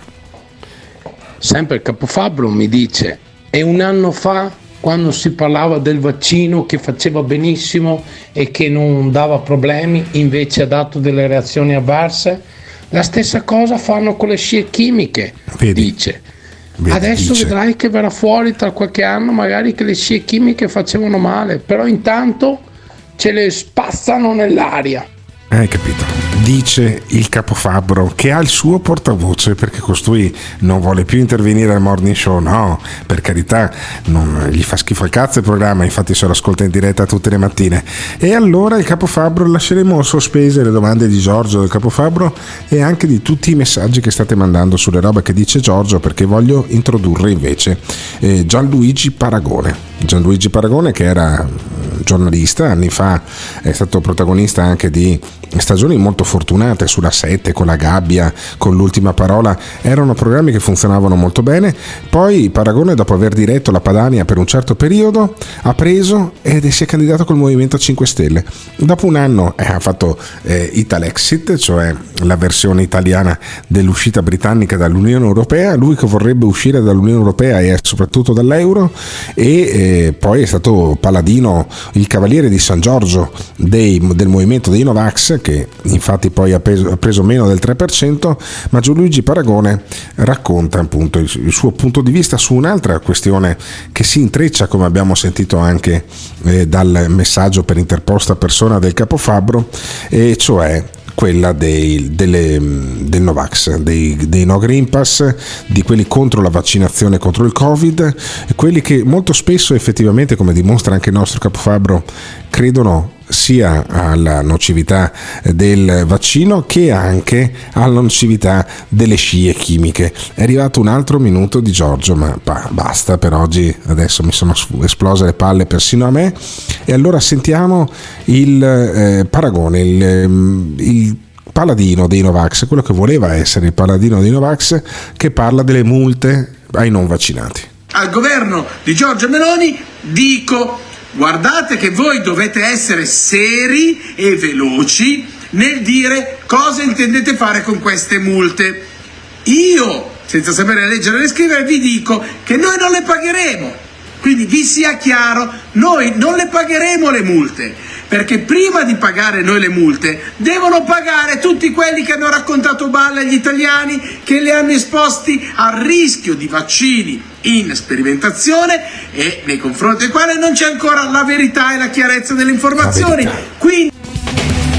Sempre il capofabbro mi dice, e un anno fa, quando si parlava del vaccino che faceva benissimo e che non dava problemi, invece ha dato delle reazioni avverse, la stessa cosa fanno con le scie chimiche, dice. Adesso dice. vedrai che verrà fuori tra qualche anno magari che le scie chimiche facevano male, però intanto ce le spazzano nell'aria. Hai capito? Dice il capofabbro che ha il suo portavoce perché costui non vuole più intervenire al morning show, no, per carità, non gli fa schifo al cazzo il programma, infatti se lo ascolta in diretta tutte le mattine. E allora il capofabbro lasceremo sospese le domande di Giorgio del capofabbro e anche di tutti i messaggi che state mandando sulle robe che dice Giorgio perché voglio introdurre invece eh, Gianluigi Paragone. Gianluigi Paragone che era eh, giornalista, anni fa è stato protagonista anche di stagioni molto fortunate sulla 7 con la gabbia, con l'ultima parola, erano programmi che funzionavano molto bene. Poi Paragone, dopo aver diretto la Padania per un certo periodo, ha preso ed si è candidato col Movimento 5 Stelle. Dopo un anno eh, ha fatto eh, Italexit, cioè la versione italiana dell'uscita britannica dall'Unione Europea, lui che vorrebbe uscire dall'Unione Europea e soprattutto dall'euro e eh, poi è stato paladino, il cavaliere di San Giorgio dei, del movimento dei Novax che infatti poi ha preso, ha preso meno del 3%, ma Gianluigi Paragone racconta appunto il, il suo punto di vista su un'altra questione che si intreccia, come abbiamo sentito anche eh, dal messaggio per interposta persona del capofabbro, e cioè quella dei, delle, del Novax, dei, dei No Green Pass, di quelli contro la vaccinazione contro il Covid, quelli che molto spesso effettivamente, come dimostra anche il nostro capofabbro, credono sia alla nocività del vaccino che anche alla nocività delle scie chimiche. È arrivato un altro minuto di Giorgio, ma basta per oggi, adesso mi sono esplose le palle persino a me. E allora sentiamo il eh, paragone, il, il paladino dei Novax, quello che voleva essere il paladino dei Novax, che parla delle multe ai non vaccinati. Al governo di Giorgia Meloni dico guardate che voi dovete essere seri e veloci nel dire cosa intendete fare con queste multe. Io, senza sapere leggere e scrivere, vi dico che noi non le pagheremo. Quindi vi sia chiaro, noi non le pagheremo le multe, perché prima di pagare noi le multe devono pagare tutti quelli che hanno raccontato balle agli italiani, che li hanno esposti al rischio di vaccini in sperimentazione e nei confronti dei quali non c'è ancora la verità e la chiarezza delle informazioni. Quindi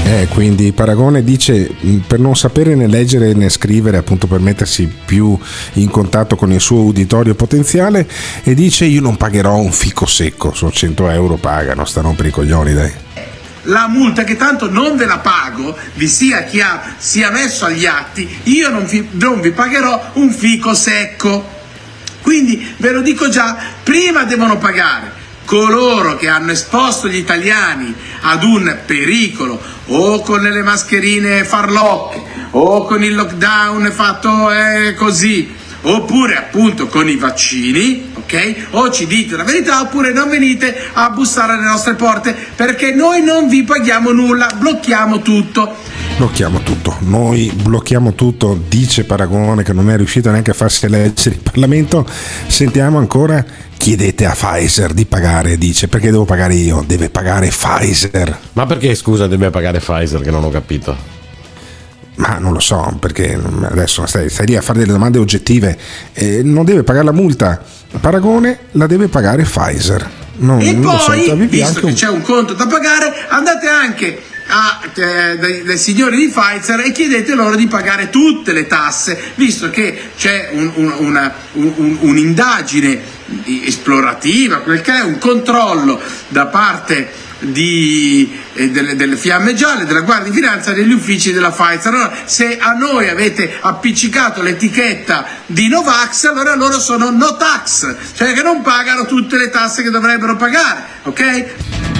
Eh, quindi Paragone dice mh, per non sapere né leggere né scrivere, appunto per mettersi più in contatto con il suo uditorio potenziale, e dice io non pagherò un fico secco, sono 100 euro pagano, sta rompere i coglioni dai. La multa che tanto non ve la pago, vi sia chiaro, sia messo agli atti, io non vi, non vi pagherò un fico secco. Quindi ve lo dico già, prima devono pagare coloro che hanno esposto gli italiani ad un pericolo o con le mascherine farlocche o con il lockdown fatto eh, così oppure appunto con i vaccini, ok? O ci dite la verità oppure non venite a bussare alle nostre porte perché noi non vi paghiamo nulla, blocchiamo tutto. blocchiamo tutto. Noi blocchiamo tutto, dice Paragone che non è riuscito neanche a farsi eleggere in Parlamento. Sentiamo ancora, chiedete a Pfizer di pagare, dice, perché devo pagare io? Deve pagare Pfizer. Ma perché scusa deve pagare Pfizer che non ho capito? Ma non lo so, perché adesso stai, stai lì a fare delle domande oggettive. Eh, non deve pagare la multa. Paragone la deve pagare Pfizer. Non, e non so, poi, avevi visto che un- c'è un conto da pagare, andate anche a, eh, dai, dai signori di Pfizer e chiedete loro di pagare tutte le tasse, visto che c'è un- un- una- un- un- un'indagine esplorativa, quel che è un controllo da parte di, eh, delle, delle fiamme gialle, della Guardia di Finanza degli uffici della Pfizer. Allora, se a noi avete appiccicato l'etichetta di Novax, allora loro sono no tax, cioè che non pagano tutte le tasse che dovrebbero pagare, ok?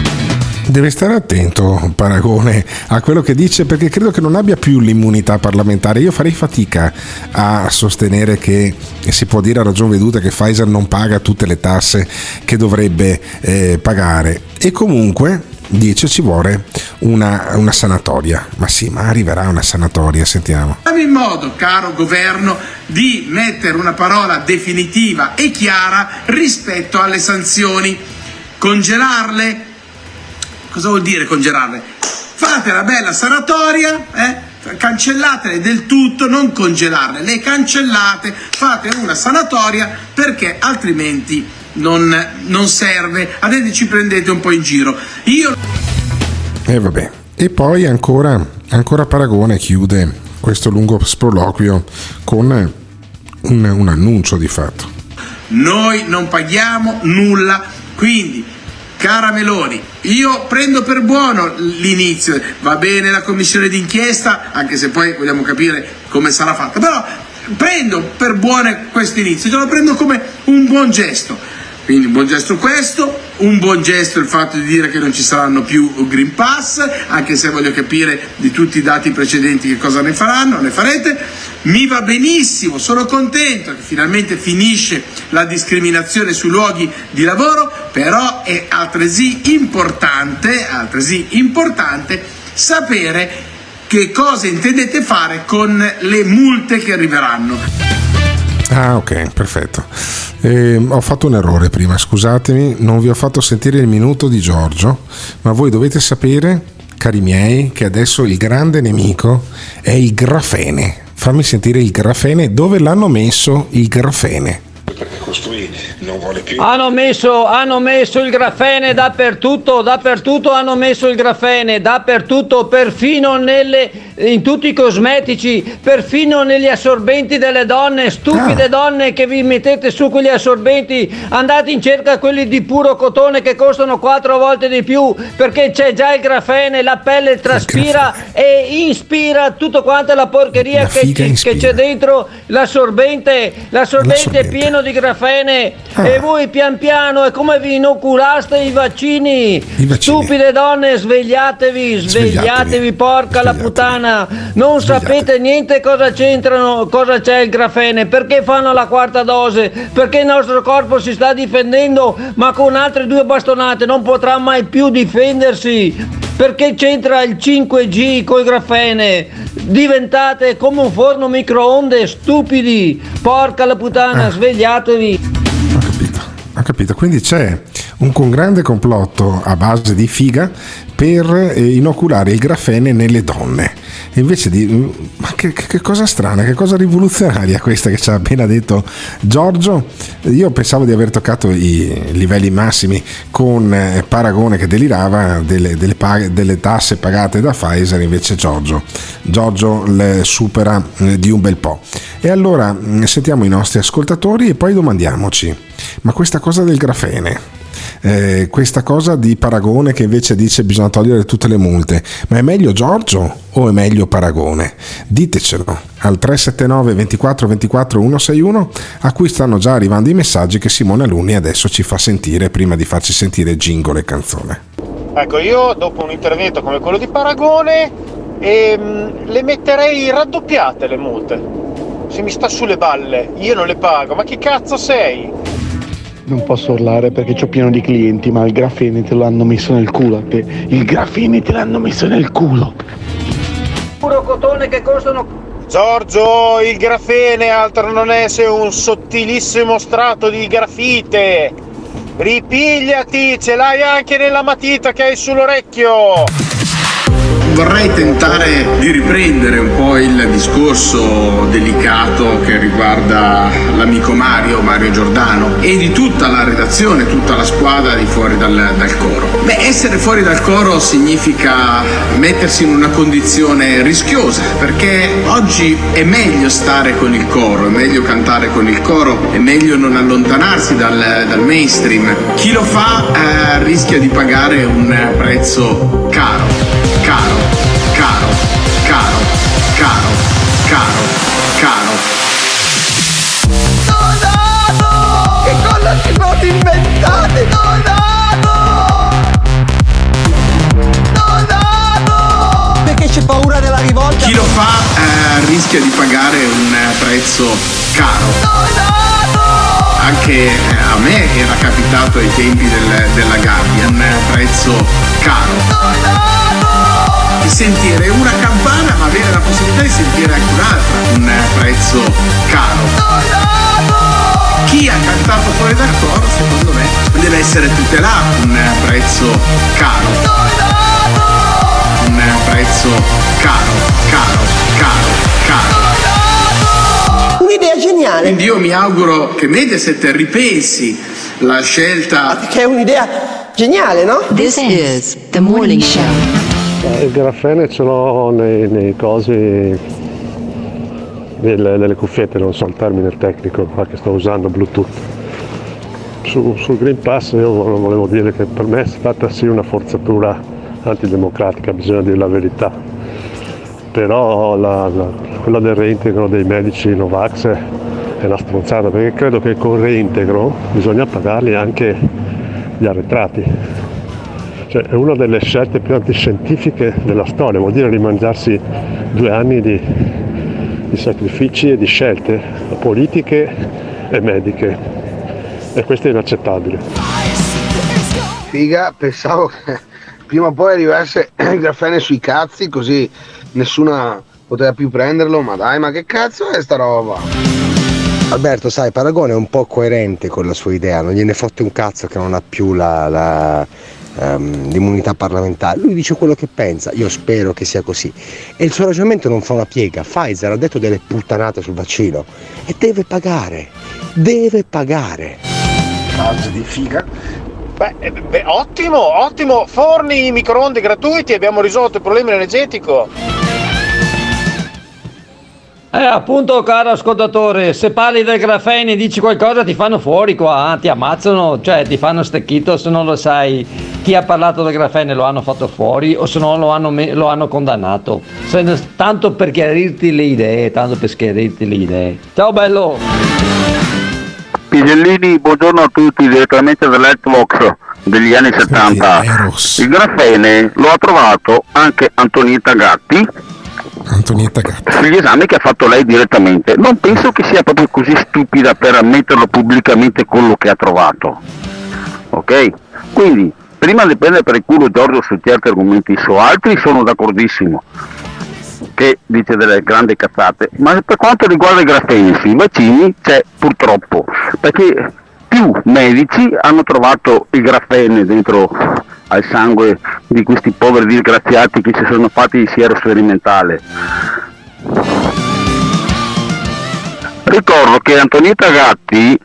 Deve stare attento, Paragone, a quello che dice perché credo che non abbia più l'immunità parlamentare. Io farei fatica a sostenere che si può dire a ragion veduta che Pfizer non paga tutte le tasse che dovrebbe eh, pagare. E comunque dice ci vuole una, una sanatoria. Ma sì, ma arriverà una sanatoria, sentiamo. Facciamo in modo, caro governo, di mettere una parola definitiva e chiara rispetto alle sanzioni. Congelarle? Cosa vuol dire congelarle? Fate la bella sanatoria, eh? cancellatele del tutto, non congelarle, le cancellate, fate una sanatoria perché altrimenti non, non serve. Adesso ci prendete un po' in giro. Io E vabbè. E poi ancora, ancora Paragone chiude questo lungo sproloquio con un, un annuncio di fatto. Noi non paghiamo nulla, quindi cara Meloni, io prendo per buono l'inizio, va bene la commissione d'inchiesta, anche se poi vogliamo capire come sarà fatta, però prendo per buono questo inizio, lo prendo come un buon gesto. Quindi un buon gesto questo, un buon gesto il fatto di dire che non ci saranno più Green Pass, anche se voglio capire di tutti i dati precedenti che cosa ne faranno, ne farete. Mi va benissimo, sono contento che finalmente finisce la discriminazione sui luoghi di lavoro, però è altresì importante, altresì importante sapere che cosa intendete fare con le multe che arriveranno. Ah, ok, perfetto. Eh, ho fatto un errore prima, scusatemi, non vi ho fatto sentire il minuto di Giorgio, ma voi dovete sapere, cari miei, che adesso il grande nemico è il grafene. Fammi sentire il grafene, dove l'hanno messo il grafene? Perché costui non vuole più. Hanno messo, hanno messo il grafene dappertutto, dappertutto hanno messo il grafene, dappertutto, perfino nelle, in tutti i cosmetici, perfino negli assorbenti delle donne, stupide donne che vi mettete su quegli assorbenti, andate in cerca di quelli di puro cotone che costano quattro volte di più, perché c'è già il grafene, la pelle traspira e inspira tutto quanto la porcheria La che, che c'è dentro l'assorbente, l'assorbente è pieno di grafene Ah. e voi pian piano è come vi inoculaste i vaccini. vaccini. Stupide donne, svegliatevi, svegliatevi, porca la puttana. Non sapete niente cosa c'entrano, cosa c'è il grafene, perché fanno la quarta dose, perché il nostro corpo si sta difendendo, ma con altre due bastonate non potrà mai più difendersi. Perché c'entra il 5G col grafene? Diventate come un forno microonde, stupidi! Porca la puttana, svegliatevi! Ho capito, quindi c'è un con grande complotto a base di figa per eh, inoculare il grafene nelle donne. E invece di... Ma che, che- cosa strana, che cosa rivoluzionaria questa che ci ha appena detto Giorgio. Io pensavo di aver toccato i livelli massimi con eh, Paragone che delirava delle, delle pag- delle tasse pagate da Pfizer, invece Giorgio, Giorgio le supera eh, di un bel po'. E allora mh, sentiamo i nostri ascoltatori e poi domandiamoci, ma questa cosa del grafene, eh, questa cosa di Paragone che invece dice bisogna togliere tutte le multe, ma è meglio Giorgio o è meglio Paragone? Ditecelo al 379 24 24 161 a cui stanno già arrivando i messaggi che Simone Alunni adesso ci fa sentire prima di farci sentire jingle e canzone. Ecco, io dopo un intervento come quello di Paragone ehm, le metterei raddoppiate le multe. Se mi sta sulle balle, io non le pago, ma chi cazzo sei? Non posso urlare perché c'ho pieno di clienti, ma il grafene te l'hanno messo nel culo a te. Il grafene te l'hanno messo nel culo. puro cotone che costano Giorgio, il grafene altro non è se un sottilissimo strato di grafite. Ripigliati, ce l'hai anche nella matita che hai sull'orecchio. Vorrei tentare di riprendere un po' il discorso delicato che riguarda l'amico Mario, Mario Giordano, e di tutta la redazione, tutta la squadra di fuori dal, dal coro. Beh, essere fuori dal coro significa mettersi in una condizione rischiosa, perché oggi è meglio stare con il coro, è meglio cantare con il coro, è meglio non allontanarsi dal, dal mainstream. Chi lo fa eh, rischia di pagare un prezzo caro, caro, caro, caro, caro, caro, caro. Che cosa si sono inventate, Perché c'è paura della rivolta? Chi lo fa eh, rischia di pagare un eh, prezzo caro. Anche eh, a me era capitato ai tempi del- della gabbia, un eh, prezzo caro. Sentire una campana ma avere la possibilità di sentire anche un'altra, un eh, prezzo caro. Chi ha cantato fuori dal coro, secondo me, deve essere tutelato, un eh, prezzo caro. Un eh, prezzo caro, caro, caro, caro. Un'idea geniale. Quindi io mi auguro che Mediaset ripensi la scelta Che è un'idea geniale, no? This is the morning show. Il grafene ce l'ho nei, nei cosi delle, delle cuffiette, non so il termine tecnico qua che sto usando, Bluetooth. Su- sul Green Pass io vo- volevo dire che per me è stata sì una forzatura antidemocratica, bisogna dire la verità. Però la- la- quella del reintegro dei medici Novax è una stronzata, perché credo che col reintegro bisogna pagarli anche gli arretrati. Cioè, è una delle scelte più antiscientifiche della storia, vuol dire rimangiarsi due anni di, di sacrifici e di scelte politiche e mediche. E questo è inaccettabile. Figa, pensavo che prima o poi arrivasse il grafene sui cazzi così nessuna poteva più prenderlo, ma dai, ma che cazzo è sta roba? Alberto, sai, Paragone è un po' coerente con la sua idea, non gliene fotte un cazzo che non ha più la, la, ehm, l'immunità parlamentare. Lui dice quello che pensa, io spero che sia così. E il suo ragionamento non fa una piega. Pfizer ha detto delle puttanate sul vaccino e deve pagare, deve pagare. Calcio di figa. Beh, eh, beh, ottimo, ottimo. Forni, microonde gratuiti, abbiamo risolto il problema energetico. Eh, appunto, caro ascoltatore, se parli del grafene e dici qualcosa ti fanno fuori qua, eh, ti ammazzano, cioè ti fanno stecchito se non lo sai. Chi ha parlato del grafene lo hanno fatto fuori o se no lo hanno, me- lo hanno condannato. Tanto per chiarirti le idee, tanto per chiarirti le idee. Ciao bello! Pisellini, buongiorno a tutti, direttamente dall'Xbox degli anni 70. Il grafene lo ha trovato anche Antonietta Gatti Antonietta Gatti. sugli esami che ha fatto lei direttamente. Non penso che sia proprio così stupida per ammetterlo pubblicamente quello che ha trovato. Ok? Quindi, prima di prendere per il culo Giorgio su certi argomenti, su altri sono d'accordissimo che dice delle grandi cazzate, ma per quanto riguarda i grafeni sui vaccini c'è purtroppo, perché più medici hanno trovato il grafene dentro al sangue di questi poveri disgraziati che si sono fatti il siero sperimentale. Ricordo che Antonietta Gatti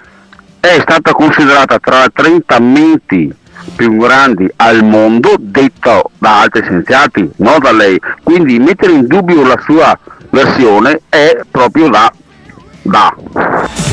è stata considerata tra le 30 menti più grandi al mondo, detto da altri scienziati, non da lei. Quindi mettere in dubbio la sua versione è proprio da... da.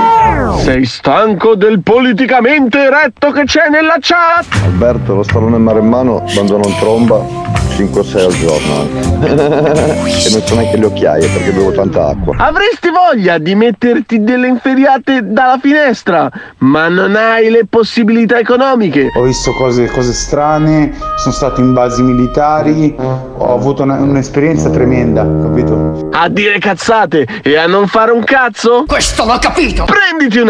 Sei stanco del politicamente eretto che c'è nella chat? Alberto, lo stallone maremmano, abbandona un tromba 5 o 6 al giorno e non so neanche le occhiaie perché bevo tanta acqua. Avresti voglia di metterti delle inferiate dalla finestra, ma non hai le possibilità economiche. Ho visto cose, cose strane, sono stato in basi militari, ho avuto una- un'esperienza tremenda, capito? A dire cazzate e a non fare un cazzo? Questo l'ho capito! Prenditi un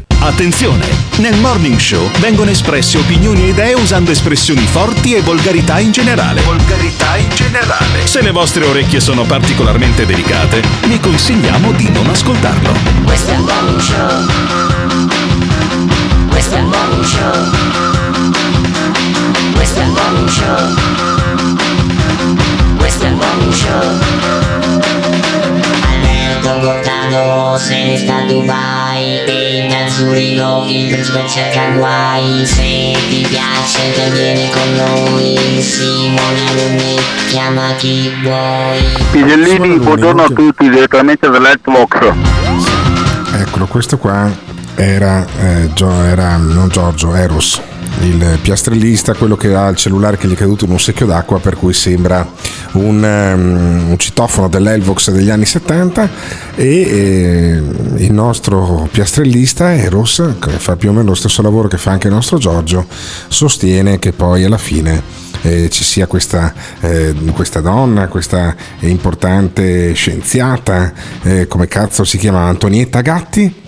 Attenzione! Nel Morning Show vengono espresse opinioni e idee usando espressioni forti e volgarità in generale. Volgarità in generale. Se le vostre orecchie sono particolarmente delicate, vi consigliamo di non ascoltarlo. Questo è il morning show. Questo è il morning show. Questo è il morning show. Questo è il morning show. Alberto Gottardo se ne sta Dubai e da Zurigo il principe cerca guai. Se ti piace te vieni con noi. Simone Alunni chiama chi vuoi. Pisellini, buongiorno a tutti, direttamente dall'Xbox. Eccolo, questo qua era, eh, Gio- era non Giorgio, Eros, il piastrellista, quello che ha il cellulare che gli è caduto in un secchio d'acqua, per cui sembra un, ehm, un citofono dell'Elvox degli anni 70 e eh, il nostro piastrellista Eros, che fa più o meno lo stesso lavoro che fa anche il nostro Giorgio, sostiene che poi alla fine eh, ci sia questa, eh, questa donna, questa importante scienziata, eh, come cazzo si chiama Antonietta Gatti,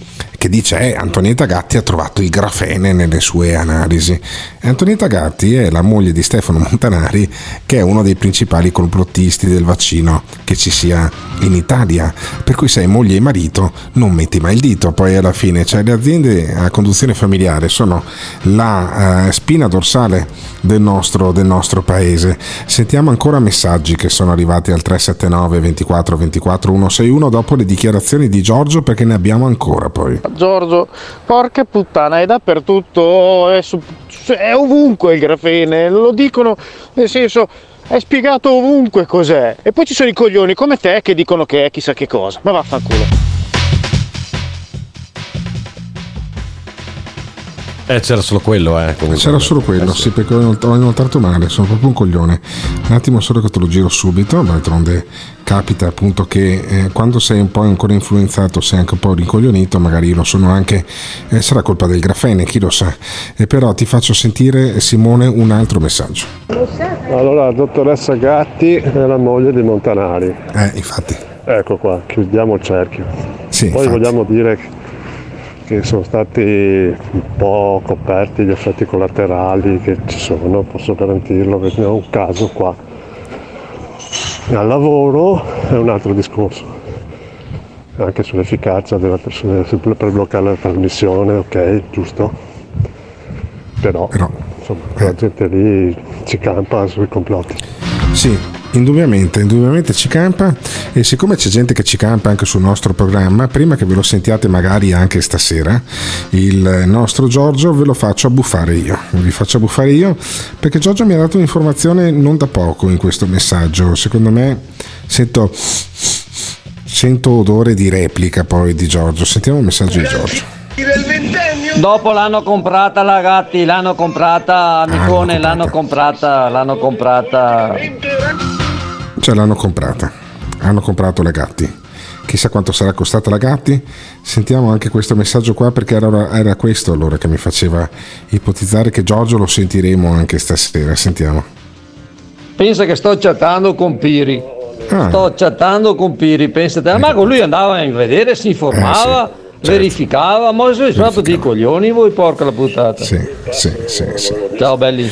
che dice eh, Antonietta Gatti ha trovato il grafene nelle sue analisi. Antonietta Gatti è la moglie di Stefano Montanari, che è uno dei principali complottisti del vaccino che ci sia in Italia. Per cui sei moglie e marito, non metti mai il dito. Poi alla fine, cioè le aziende a conduzione familiare sono la eh, spina dorsale del nostro, del nostro paese. Sentiamo ancora messaggi che sono arrivati al 379 24 24 161 dopo le dichiarazioni di Giorgio perché ne abbiamo ancora poi. Giorgio, porca puttana, è dappertutto, è, su- è ovunque il grafene, lo dicono, nel senso, è spiegato ovunque cos'è. E poi ci sono i coglioni come te che dicono che è chissà che cosa. Ma vaffanculo. Eh, c'era solo quello, eh. comunque. C'era solo quello, sì, perché ho inol- ho inoltrato male, sono proprio un coglione. Un attimo solo che te lo giro subito, d'altronde capita appunto che eh, quando sei un po' ancora influenzato, sei anche un po' rincoglionito, magari io lo sono anche, eh, sarà colpa del grafene, chi lo sa. E però ti faccio sentire, Simone, un altro messaggio. Allora, la dottoressa Gatti è la moglie di Montanari. Eh, infatti. Ecco qua, chiudiamo il cerchio. Sì, Poi infatti. vogliamo dire che sono stati un po' coperti gli effetti collaterali che ci sono, posso garantirlo, perché ne ho un caso qua. Al lavoro è un altro discorso, anche sull'efficacia della persona per bloccare la trasmissione, ok, giusto? Però, insomma, la gente lì ci campa sui complotti. Sì, indubbiamente, indubbiamente ci campa. E siccome c'è gente che ci campa anche sul nostro programma, prima che ve lo sentiate magari anche stasera, il nostro Giorgio ve lo faccio abbuffare io, vi faccio abbuffare io perché Giorgio mi ha dato un'informazione non da poco in questo messaggio, secondo me sento, sento odore di replica poi di Giorgio, sentiamo il messaggio di Giorgio. Dopo l'hanno comprata la Gatti, l'hanno comprata Amicone, l'hanno comprata, l'hanno comprata. Cioè l'hanno comprata, hanno comprato la Gatti. Chissà quanto sarà costata la Gatti. Sentiamo anche questo messaggio qua perché era, era questo allora che mi faceva ipotizzare che Giorgio lo sentiremo anche stasera. Sentiamo. Pensa che sto chattando con Piri. Ah. Sto chattando con Piri, pensate. Ma con lui andava a vedere, si informava, Eh, certo. verificava. Ma sono stato di coglioni voi, porca la puttata. Sì, sì, sì, sì. Ciao belli.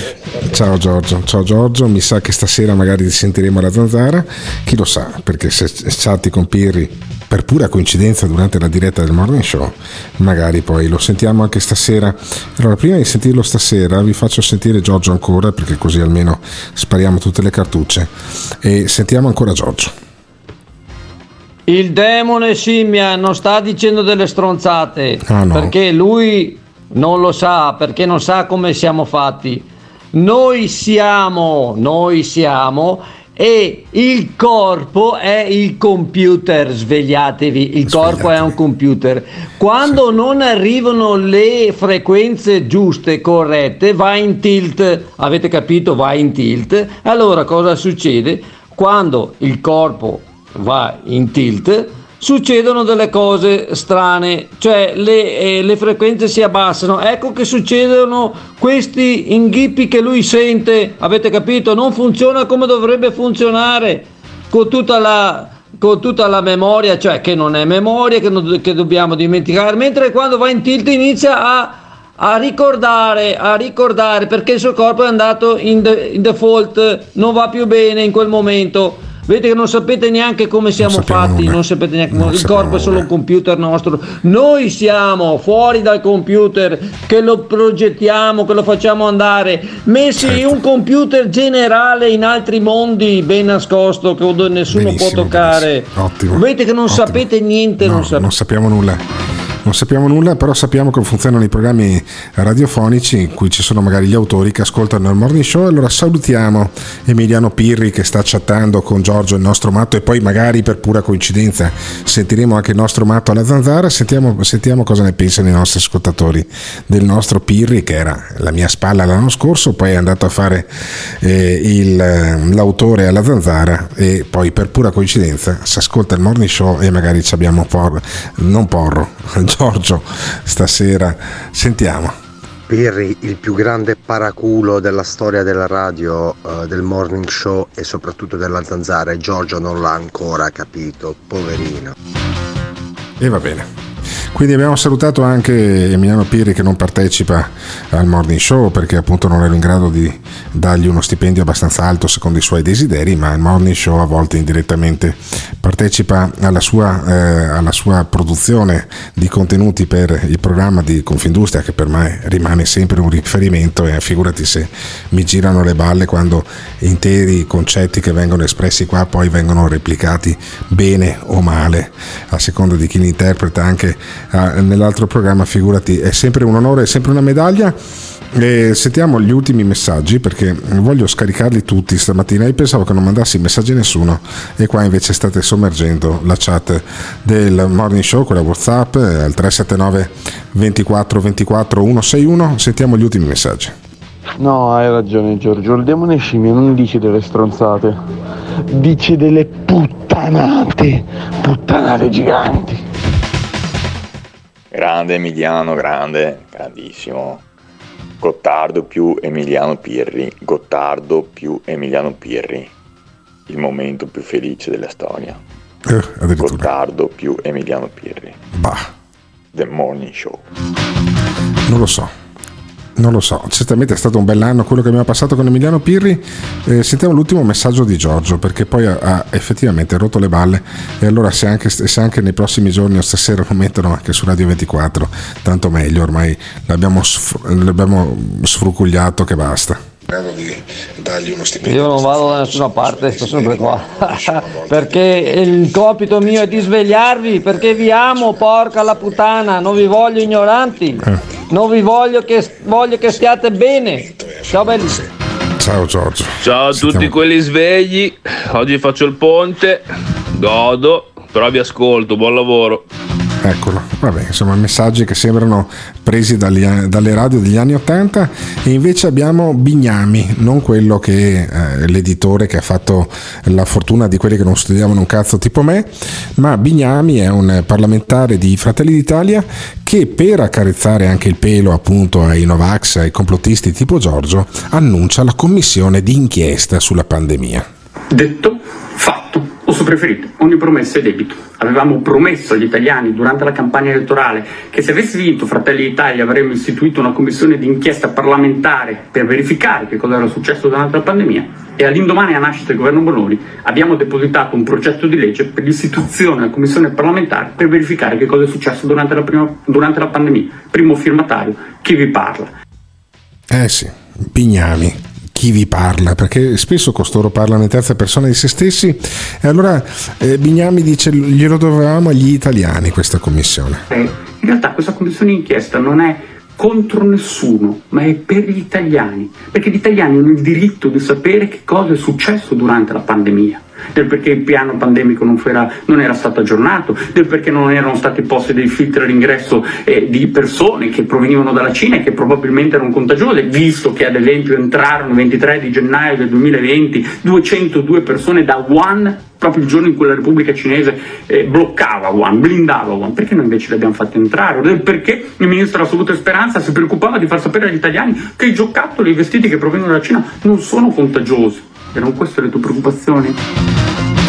Ciao Giorgio, ciao Giorgio, mi sa che stasera magari ti sentiremo alla zanzara, chi lo sa, perché se chatti con Pirri per pura coincidenza durante la diretta del morning show, magari poi lo sentiamo anche stasera. Allora, prima di sentirlo stasera vi faccio sentire Giorgio ancora, perché così almeno spariamo tutte le cartucce, e sentiamo ancora Giorgio. Il demone scimmia non sta dicendo delle stronzate Ah, no. perché lui non lo sa, perché non sa come siamo fatti. Noi siamo, noi siamo e il corpo è il computer, svegliatevi, il corpo è un computer. Quando non arrivano le frequenze giuste, corrette, va in tilt, avete capito? Va in tilt. Allora cosa succede? Quando il corpo va in tilt, succedono delle cose strane, cioè le, eh, le frequenze si abbassano. Ecco che succedono questi inghippi che lui sente, avete capito? Non funziona come dovrebbe funzionare con tutta la, con tutta la memoria, cioè che non è memoria, che, non- che dobbiamo dimenticare, mentre quando va in tilt inizia a, a ricordare, a ricordare perché il suo corpo è andato in, de- in default, non va più bene in quel momento. Vedete che non sapete neanche come siamo fatti, non sapete neanche come- il corpo è solo un computer nostro. Noi siamo fuori dal computer che lo progettiamo, che lo facciamo andare, messi in un computer generale in altri mondi ben nascosto che nessuno può toccare. Ottimo. Vedete che non sapete niente, non sapete. Non sappiamo nulla. Non sappiamo nulla, però sappiamo come funzionano i programmi radiofonici in cui ci sono magari gli autori che ascoltano il morning show. Allora salutiamo Emiliano Pirri che sta chattando con Giorgio, il nostro matto, e poi magari per pura coincidenza sentiremo anche il nostro matto alla zanzara. Sentiamo, sentiamo cosa ne pensano i nostri ascoltatori del nostro Pirri, che era la mia spalla l'anno scorso, poi è andato a fare eh, il, eh, l'autore alla zanzara e poi per pura coincidenza si ascolta il morning show e magari ci abbiamo por- non porro Giorgio stasera. Sentiamo. Pirri, il più grande paraculo della storia della radio, eh, del morning show e soprattutto della zanzara e Giorgio non l'ha ancora capito, poverino. e va bene quindi abbiamo salutato anche Emiliano Pirri che non partecipa al morning show perché appunto non ero in grado di dargli uno stipendio abbastanza alto secondo i suoi desideri, ma il morning show a volte indirettamente partecipa alla sua, eh, alla sua produzione di contenuti per il programma di Confindustria che per me rimane sempre un riferimento e figurati se mi girano le balle quando interi concetti che vengono espressi qua poi vengono replicati bene o male a seconda di chi li interpreta anche eh, nell'altro programma figurati è sempre un onore è sempre una medaglia. E sentiamo gli ultimi messaggi perché voglio scaricarli tutti stamattina. Io pensavo che non mandassi messaggi a nessuno e qua invece state sommergendo la chat del morning show quella whatsapp eh, al 379 24 24 161 sentiamo gli ultimi messaggi. No, hai ragione Giorgio, il demone scimmia non dice delle stronzate, dice delle puttanate, puttanate giganti. Grande Emiliano, grande, grandissimo. Gottardo più Emiliano Pirri, Gottardo più Emiliano Pirri. Il momento più felice della storia. Gottardo più Emiliano Pirri. Bah. The Morning Show. non lo so non lo so, certamente è stato un bell'anno quello che abbiamo passato con Emiliano Pirri. Eh, sentiamo l'ultimo messaggio di Giorgio perché poi ha, ha effettivamente rotto le balle e allora se anche, se anche nei prossimi giorni o stasera lo mettono anche su Radio 24, tanto meglio, ormai l'abbiamo, l'abbiamo sfrucugliato che basta. dargli uno stipendio. Io non vado da nessuna parte, sto sempre qua. perché il compito mio è di svegliarvi, perché vi amo, porca la puttana, non vi voglio ignoranti, non vi voglio che, voglio che stiate bene. Ciao belli. Ciao Giorgio. Ciao a tutti quelli svegli, oggi faccio il ponte, godo, però vi ascolto, buon lavoro. Eccolo, vabbè, insomma messaggi che sembrano presi dagli dalle radio degli anni 80 e invece abbiamo Bignami, non quello che eh, l'editore che ha fatto la fortuna di quelli che non studiavano un cazzo tipo me, ma Bignami è un parlamentare di Fratelli d'Italia che per accarezzare anche il pelo appunto ai Novax, ai complottisti tipo Giorgio, annuncia la commissione di inchiesta sulla pandemia. Detto, fatto, o suo preferito, ogni promessa è debito. Avevamo promesso agli italiani durante la campagna elettorale che se avessi vinto Fratelli d'Italia avremmo istituito una commissione di inchiesta parlamentare per verificare che cosa era successo durante la pandemia e all'indomani della nascita del governo Bononi abbiamo depositato un progetto di legge per l'istituzione della commissione parlamentare per verificare che cosa è successo durante la, prima- durante la pandemia. Primo firmatario, chi vi parla. Eh sì, Bignami. Chi vi parla, perché spesso costoro parlano in terza persona di se stessi e allora eh, Bignami dice glielo dovevamo agli italiani questa commissione. Eh, in realtà questa commissione d'inchiesta non è contro nessuno, ma è per gli italiani, perché gli italiani hanno il diritto di sapere che cosa è successo durante la pandemia del perché il piano pandemico non, era, non era stato aggiornato, del perché non erano stati posti dei filtri all'ingresso eh, di persone che provenivano dalla Cina e che probabilmente erano contagiose, visto che ad esempio entrarono il 23 di gennaio del 2020 202 persone da Wuhan proprio il giorno in cui la Repubblica Cinese eh, bloccava Wuhan, blindava Wuhan, perché noi invece li abbiamo fatti entrare? Del perché il ministro della Salute Speranza si preoccupava di far sapere agli italiani che i giocattoli, i vestiti che provengono dalla Cina non sono contagiosi. Erano queste le tue preoccupazioni?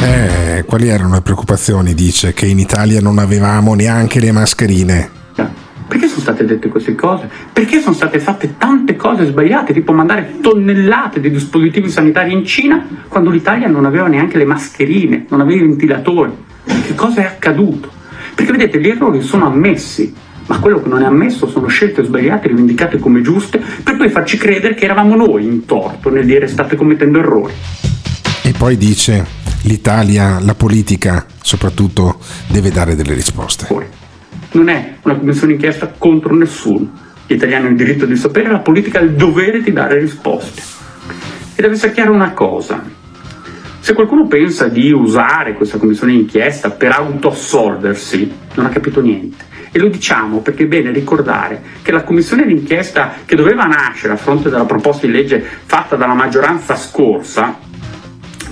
Eh, quali erano le preoccupazioni? Dice che in Italia non avevamo neanche le mascherine. Perché sono state dette queste cose? Perché sono state fatte tante cose sbagliate, tipo mandare tonnellate di dispositivi sanitari in Cina quando l'Italia non aveva neanche le mascherine, non aveva i ventilatori? Che cosa è accaduto? Perché vedete, gli errori sono ammessi, ma quello che non è ammesso sono scelte sbagliate rivendicate come giuste per poi farci credere che eravamo noi in torto nel dire state commettendo errori. E poi dice l'Italia, la politica soprattutto deve dare delle risposte. Non è una commissione d'inchiesta contro nessuno. Gli italiani hanno il diritto di sapere, la politica ha il dovere di dare risposte. E deve essere chiaro una cosa. Se qualcuno pensa di usare questa commissione d'inchiesta per autoassolversi, non ha capito niente. E lo diciamo perché è bene ricordare che la commissione d'inchiesta che doveva nascere a fronte della proposta di legge fatta dalla maggioranza scorsa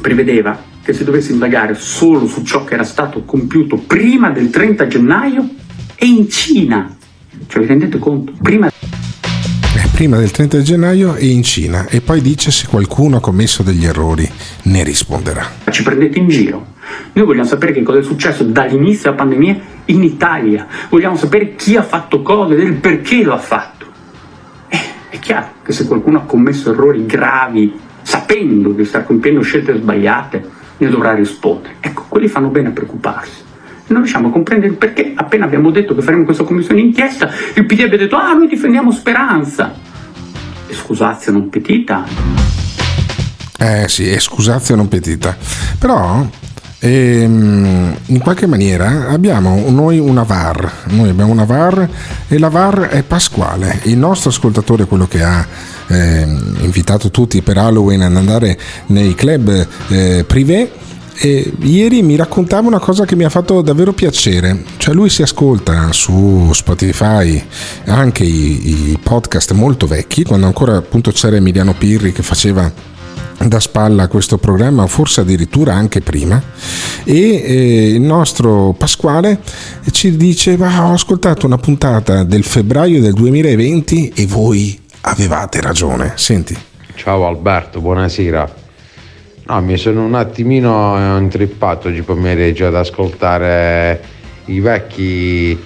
prevedeva che si dovesse indagare solo su ciò che era stato compiuto prima del 30 gennaio e in Cina. Cioè vi rendete conto? Prima Eh, prima del 30 gennaio e in Cina e poi dice se qualcuno ha commesso degli errori ne risponderà. ci prendete in giro. Noi vogliamo sapere che cosa è successo dall'inizio della pandemia in Italia. Vogliamo sapere chi ha fatto cosa e del perché lo ha fatto. Eh, è chiaro che se qualcuno ha commesso errori gravi, sapendo di star compiendo scelte sbagliate, ne dovrà rispondere. Ecco, quelli fanno bene a preoccuparsi. E non riusciamo a comprendere il perché appena abbiamo detto che faremo questa commissione d'inchiesta, il PD abbia detto ah noi difendiamo Speranza. E scusazio non petita. Eh sì, è scusazio non petita. Però ehm, in qualche maniera abbiamo noi una VAR, noi abbiamo una VAR e la VAR è Pasquale, il nostro ascoltatore, quello che ha ehm, invitato tutti per Halloween ad andare nei club eh, privé. E ieri mi raccontava una cosa che mi ha fatto davvero piacere, cioè lui si ascolta su Spotify anche i, i podcast molto vecchi, quando ancora appunto c'era Emiliano Pirri che faceva da spalla a questo programma, forse addirittura anche prima, e eh, il nostro Pasquale ci dice: "Ma Ho ascoltato una puntata del febbraio del 2020 e voi avevate ragione. Senti. Ciao Alberto, buonasera. No, mi sono un attimino intrippato oggi pomeriggio ad ascoltare vecchi,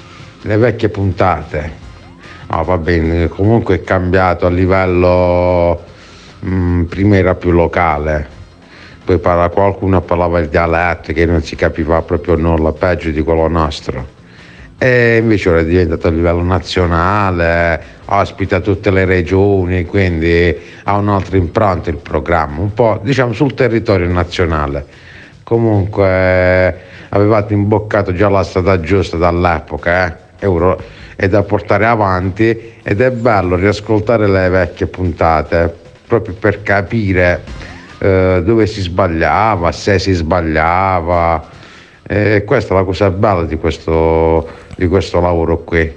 le vecchie puntate. No, va bene, comunque è cambiato a livello mm, prima era più locale, poi parla, qualcuno parlava il dialetto che non si capiva proprio nulla, peggio di quello nostro. E invece ora è diventato a livello nazionale, ospita tutte le regioni, quindi ha un'altra impronta il programma, un po' diciamo sul territorio nazionale. Comunque avevate imboccato già la strada giusta dall'epoca, eh? Euro, è da portare avanti ed è bello riascoltare le vecchie puntate proprio per capire eh, dove si sbagliava, se si sbagliava. E questa è la cosa bella di questo, di questo lavoro qui.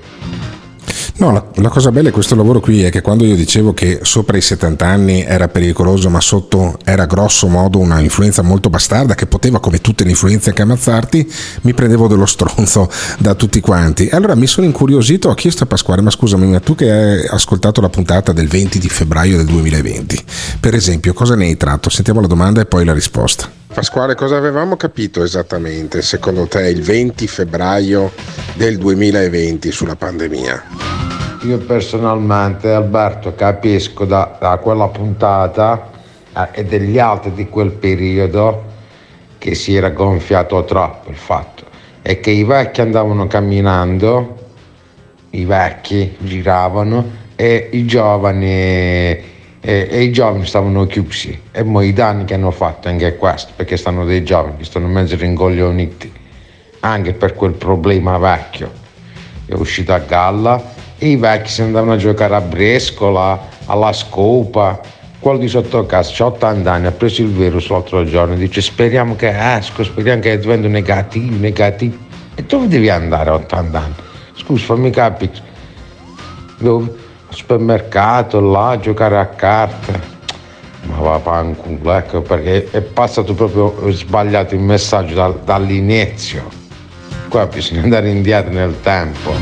No, la, la cosa bella di questo lavoro qui è che quando io dicevo che sopra i 70 anni era pericoloso, ma sotto era grosso modo una influenza molto bastarda che poteva, come tutte le influenze, anche ammazzarti, mi prendevo dello stronzo da tutti quanti. Allora mi sono incuriosito, ho chiesto a Pasquale, ma scusami, ma tu che hai ascoltato la puntata del 20 di febbraio del 2020, per esempio, cosa ne hai tratto? Sentiamo la domanda e poi la risposta. Pasquale, cosa avevamo capito esattamente, secondo te, il 20 febbraio del 2020 sulla pandemia? Io personalmente, Alberto, capisco da, da quella puntata eh, e degli altri di quel periodo che si era gonfiato troppo il fatto è che i vecchi andavano camminando, i vecchi giravano e i giovani e, e i giovani stavano chiusi. E mo i danni che hanno fatto anche questo perché stanno dei giovani stanno mezzo rincoglioniti. Anche per quel problema vecchio è uscito a galla. E i vecchi si andavano a giocare a brescola alla scopa quello di sotto casa ha 80 anni ha preso il virus l'altro giorno e dice speriamo che esco speriamo che divento negativo negativo. E dove devi andare a 80 anni. Scusa fammi capire. Dove supermercato là a giocare a carte. Ma va fanculo ecco perché è passato proprio sbagliato il messaggio dal- dall'inizio. Qua bisogna andare indietro nel tempo.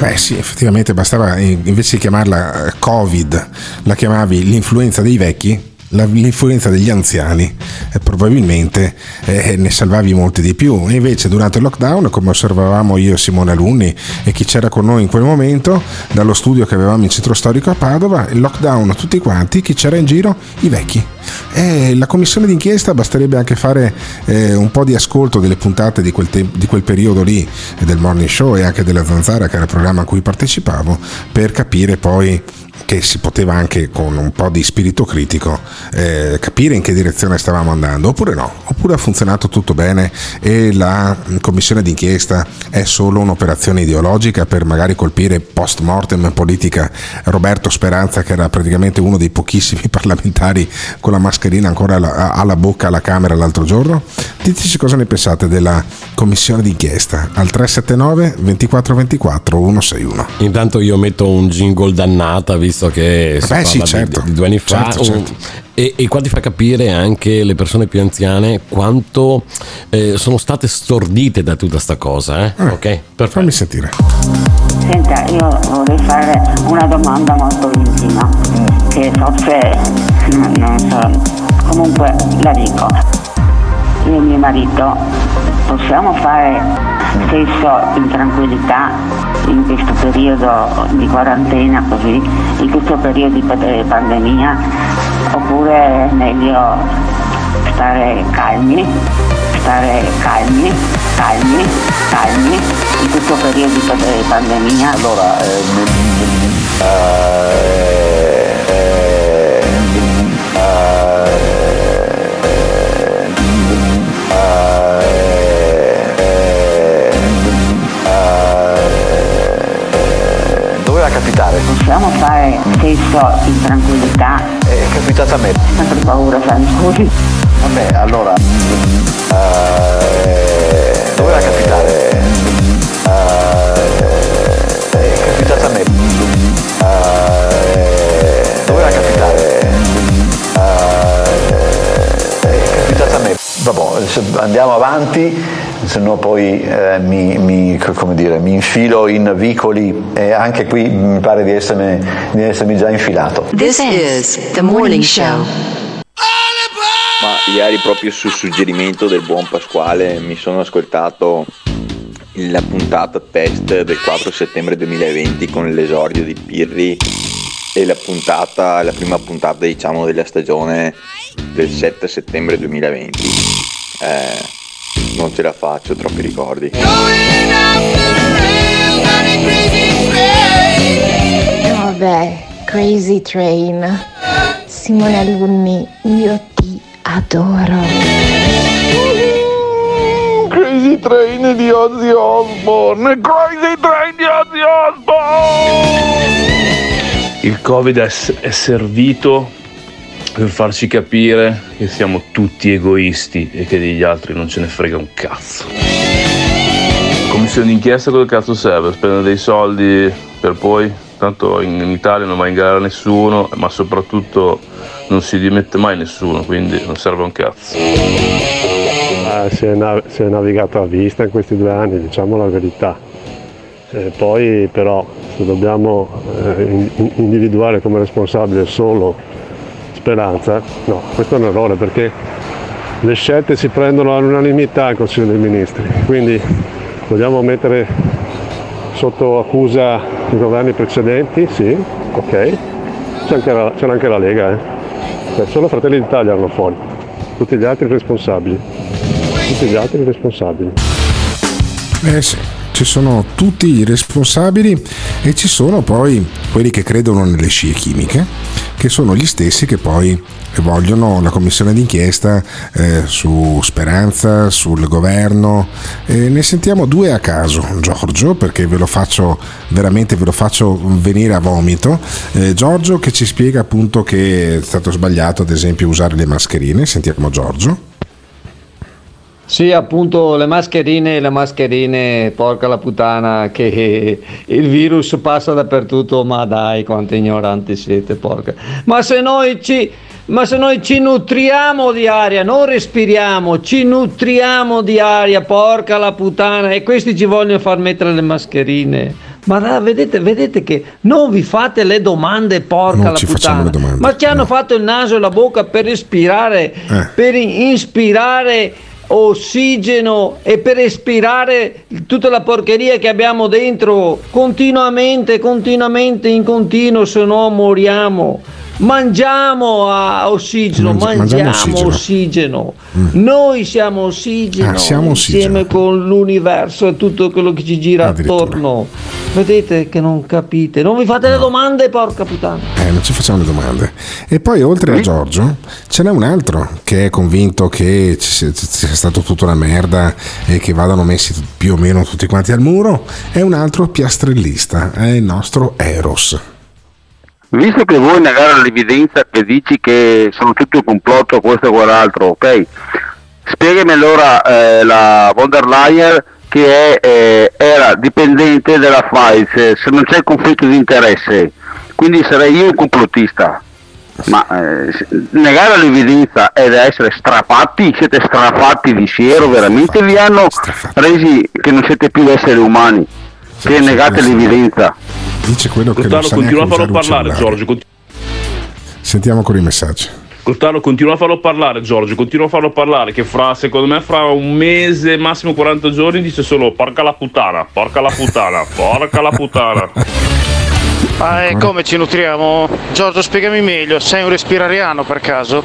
Beh sì, effettivamente bastava, eh, invece di chiamarla eh, Covid, la chiamavi l'influenza dei vecchi, la- l'influenza degli anziani, e probabilmente eh, ne salvavi molti di più. E invece durante il lockdown, come osservavamo io e Simone Alunni e chi c'era con noi in quel momento, dallo studio che avevamo in centro storico a Padova, il lockdown tutti quanti, chi c'era in giro? I vecchi. E la commissione d'inchiesta basterebbe anche fare eh, un po' di ascolto delle puntate di quel, te- di quel periodo lì, eh, del morning show e anche della Zanzara, che era il programma a cui partecipavo, per capire poi che si poteva anche con un po' di spirito critico eh, capire in che direzione stavamo andando, oppure no, oppure ha funzionato tutto bene e la mm, commissione d'inchiesta è solo un'operazione ideologica per magari colpire post mortem politica Roberto Speranza che era praticamente uno dei pochissimi parlamentari con la mascherina ancora alla, alla bocca alla Camera l'altro giorno? Diteci cosa ne pensate della commissione d'inchiesta al 379 2424 161. Intanto io metto un jingle dannata visto che si Beh, parla sì, di- certo. di, due anni fa Certo, un- certo. E, e qua ti fa capire anche le persone più anziane quanto eh, sono state stordite da tutta sta cosa. Eh? ok? Perfetto. Fammi sentire. Senta, io vorrei fare una domanda molto intima, che forse non so, comunque la dico. Io e mio marito possiamo fare sesso in tranquillità in questo periodo di quarantena così, in questo periodo di pa- pandemia, oppure è meglio stare calmi, stare calmi, calmi, calmi in questo periodo di pa- pandemia. Allora, doveva capitare. Possiamo fare sesso in tranquillità? È capitata a me. Sempre paura, sai, scusi. Vabbè, allora. eh, doveva capitare. Eh, è capitata a me. Eh, doveva capitare. Eh, è capitata a me. Vabbè, andiamo avanti, se no poi eh, mi, mi- come dire, mi infilo in vicoli e anche qui mi pare di essermi, di essermi già infilato. This is the morning show. Ma ieri proprio su suggerimento del buon Pasquale mi sono ascoltato la puntata test del 4 settembre 2020 con l'esordio di Pirri e la puntata, la prima puntata diciamo della stagione del 7 settembre 2020. Eh, non ce la faccio, troppi ricordi. Vabbè, Crazy Train. Simone Alunni, io ti adoro. Crazy Train di Ozzy Osbourne, Crazy Train di Ozzy Osbourne. Il Covid è, è servito per farci capire che siamo tutti egoisti e che degli altri non ce ne frega un cazzo. Commissione d'inchiesta cosa cazzo serve? Spendere dei soldi per poi? Tanto in, in Italia non va in gara nessuno, ma soprattutto non si dimette mai nessuno, quindi non serve un cazzo. Ah, si, è nav- si è navigato a vista in questi due anni, diciamo la verità. Eh, poi però se dobbiamo eh, in- individuare come responsabile solo Speranza, no, questo è un errore perché le scelte si prendono all'unanimità al Consiglio dei Ministri, quindi vogliamo mettere sotto accusa i governi precedenti, sì, ok, c'è anche la, c'era anche la Lega, eh. Cioè, solo Fratelli d'Italia erano fuori, tutti gli altri responsabili, tutti gli altri responsabili. Eh sì, ci sono tutti i responsabili e ci sono poi quelli che credono nelle scie chimiche, che sono gli stessi che poi vogliono la commissione d'inchiesta eh, su Speranza, sul governo. E ne sentiamo due a caso, Giorgio, perché ve lo faccio veramente ve lo faccio venire a vomito. Eh, Giorgio che ci spiega appunto che è stato sbagliato ad esempio usare le mascherine. Sentiamo Giorgio. Sì, appunto le mascherine, le mascherine, porca la puttana, che il virus passa dappertutto, ma dai, quanti ignoranti siete, porca. Ma se noi ci, ma se noi ci nutriamo di aria, non respiriamo, ci nutriamo di aria, porca la puttana, e questi ci vogliono far mettere le mascherine. Ma da- vedete, vedete che non vi fate le domande, porca Non la ci puttana. domande, Ma che hanno fatto il naso e la bocca per respirare, Eh. per ispirare ossigeno e per espirare tutta la porcheria che abbiamo dentro continuamente, continuamente, in continuo, se no moriamo. Mangiamo a ossigeno, Mangia- mangiamo, mangiamo ossigeno. Mm. Noi siamo ossigeno Ah, siamo insieme con l'universo e tutto quello che ci gira attorno. Vedete che non capite, non vi fate le domande, porca puttana. Eh, non ci facciamo le domande. E poi oltre a Giorgio ce n'è un altro che è convinto che ci sia stato tutta una merda e che vadano messi più o meno tutti quanti al muro. È un altro piastrellista, è il nostro Eros. Visto che vuoi negare l'evidenza che dici che sono tutto un complotto, questo e quell'altro, ok? Spiegami allora eh, la von der Leyen che è, eh, era dipendente della Pfizer, se non c'è conflitto di interesse, quindi sarei io un complottista. Ma eh, negare l'evidenza ed essere strafatti, siete strafatti di siero, veramente vi hanno resi che non siete più esseri umani, che negate l'evidenza. Dice quello che non sa continua a farlo parlare. Giorgio. Sentiamo ancora i messaggi. Cottaro, continua a farlo parlare, Giorgio. Continua a farlo parlare. Che fra, secondo me, fra un mese, massimo 40 giorni, dice solo porca la puttana, porca la puttana, porca la puttana. Ma e come ci nutriamo? Giorgio, spiegami meglio, sei un respirariano per caso?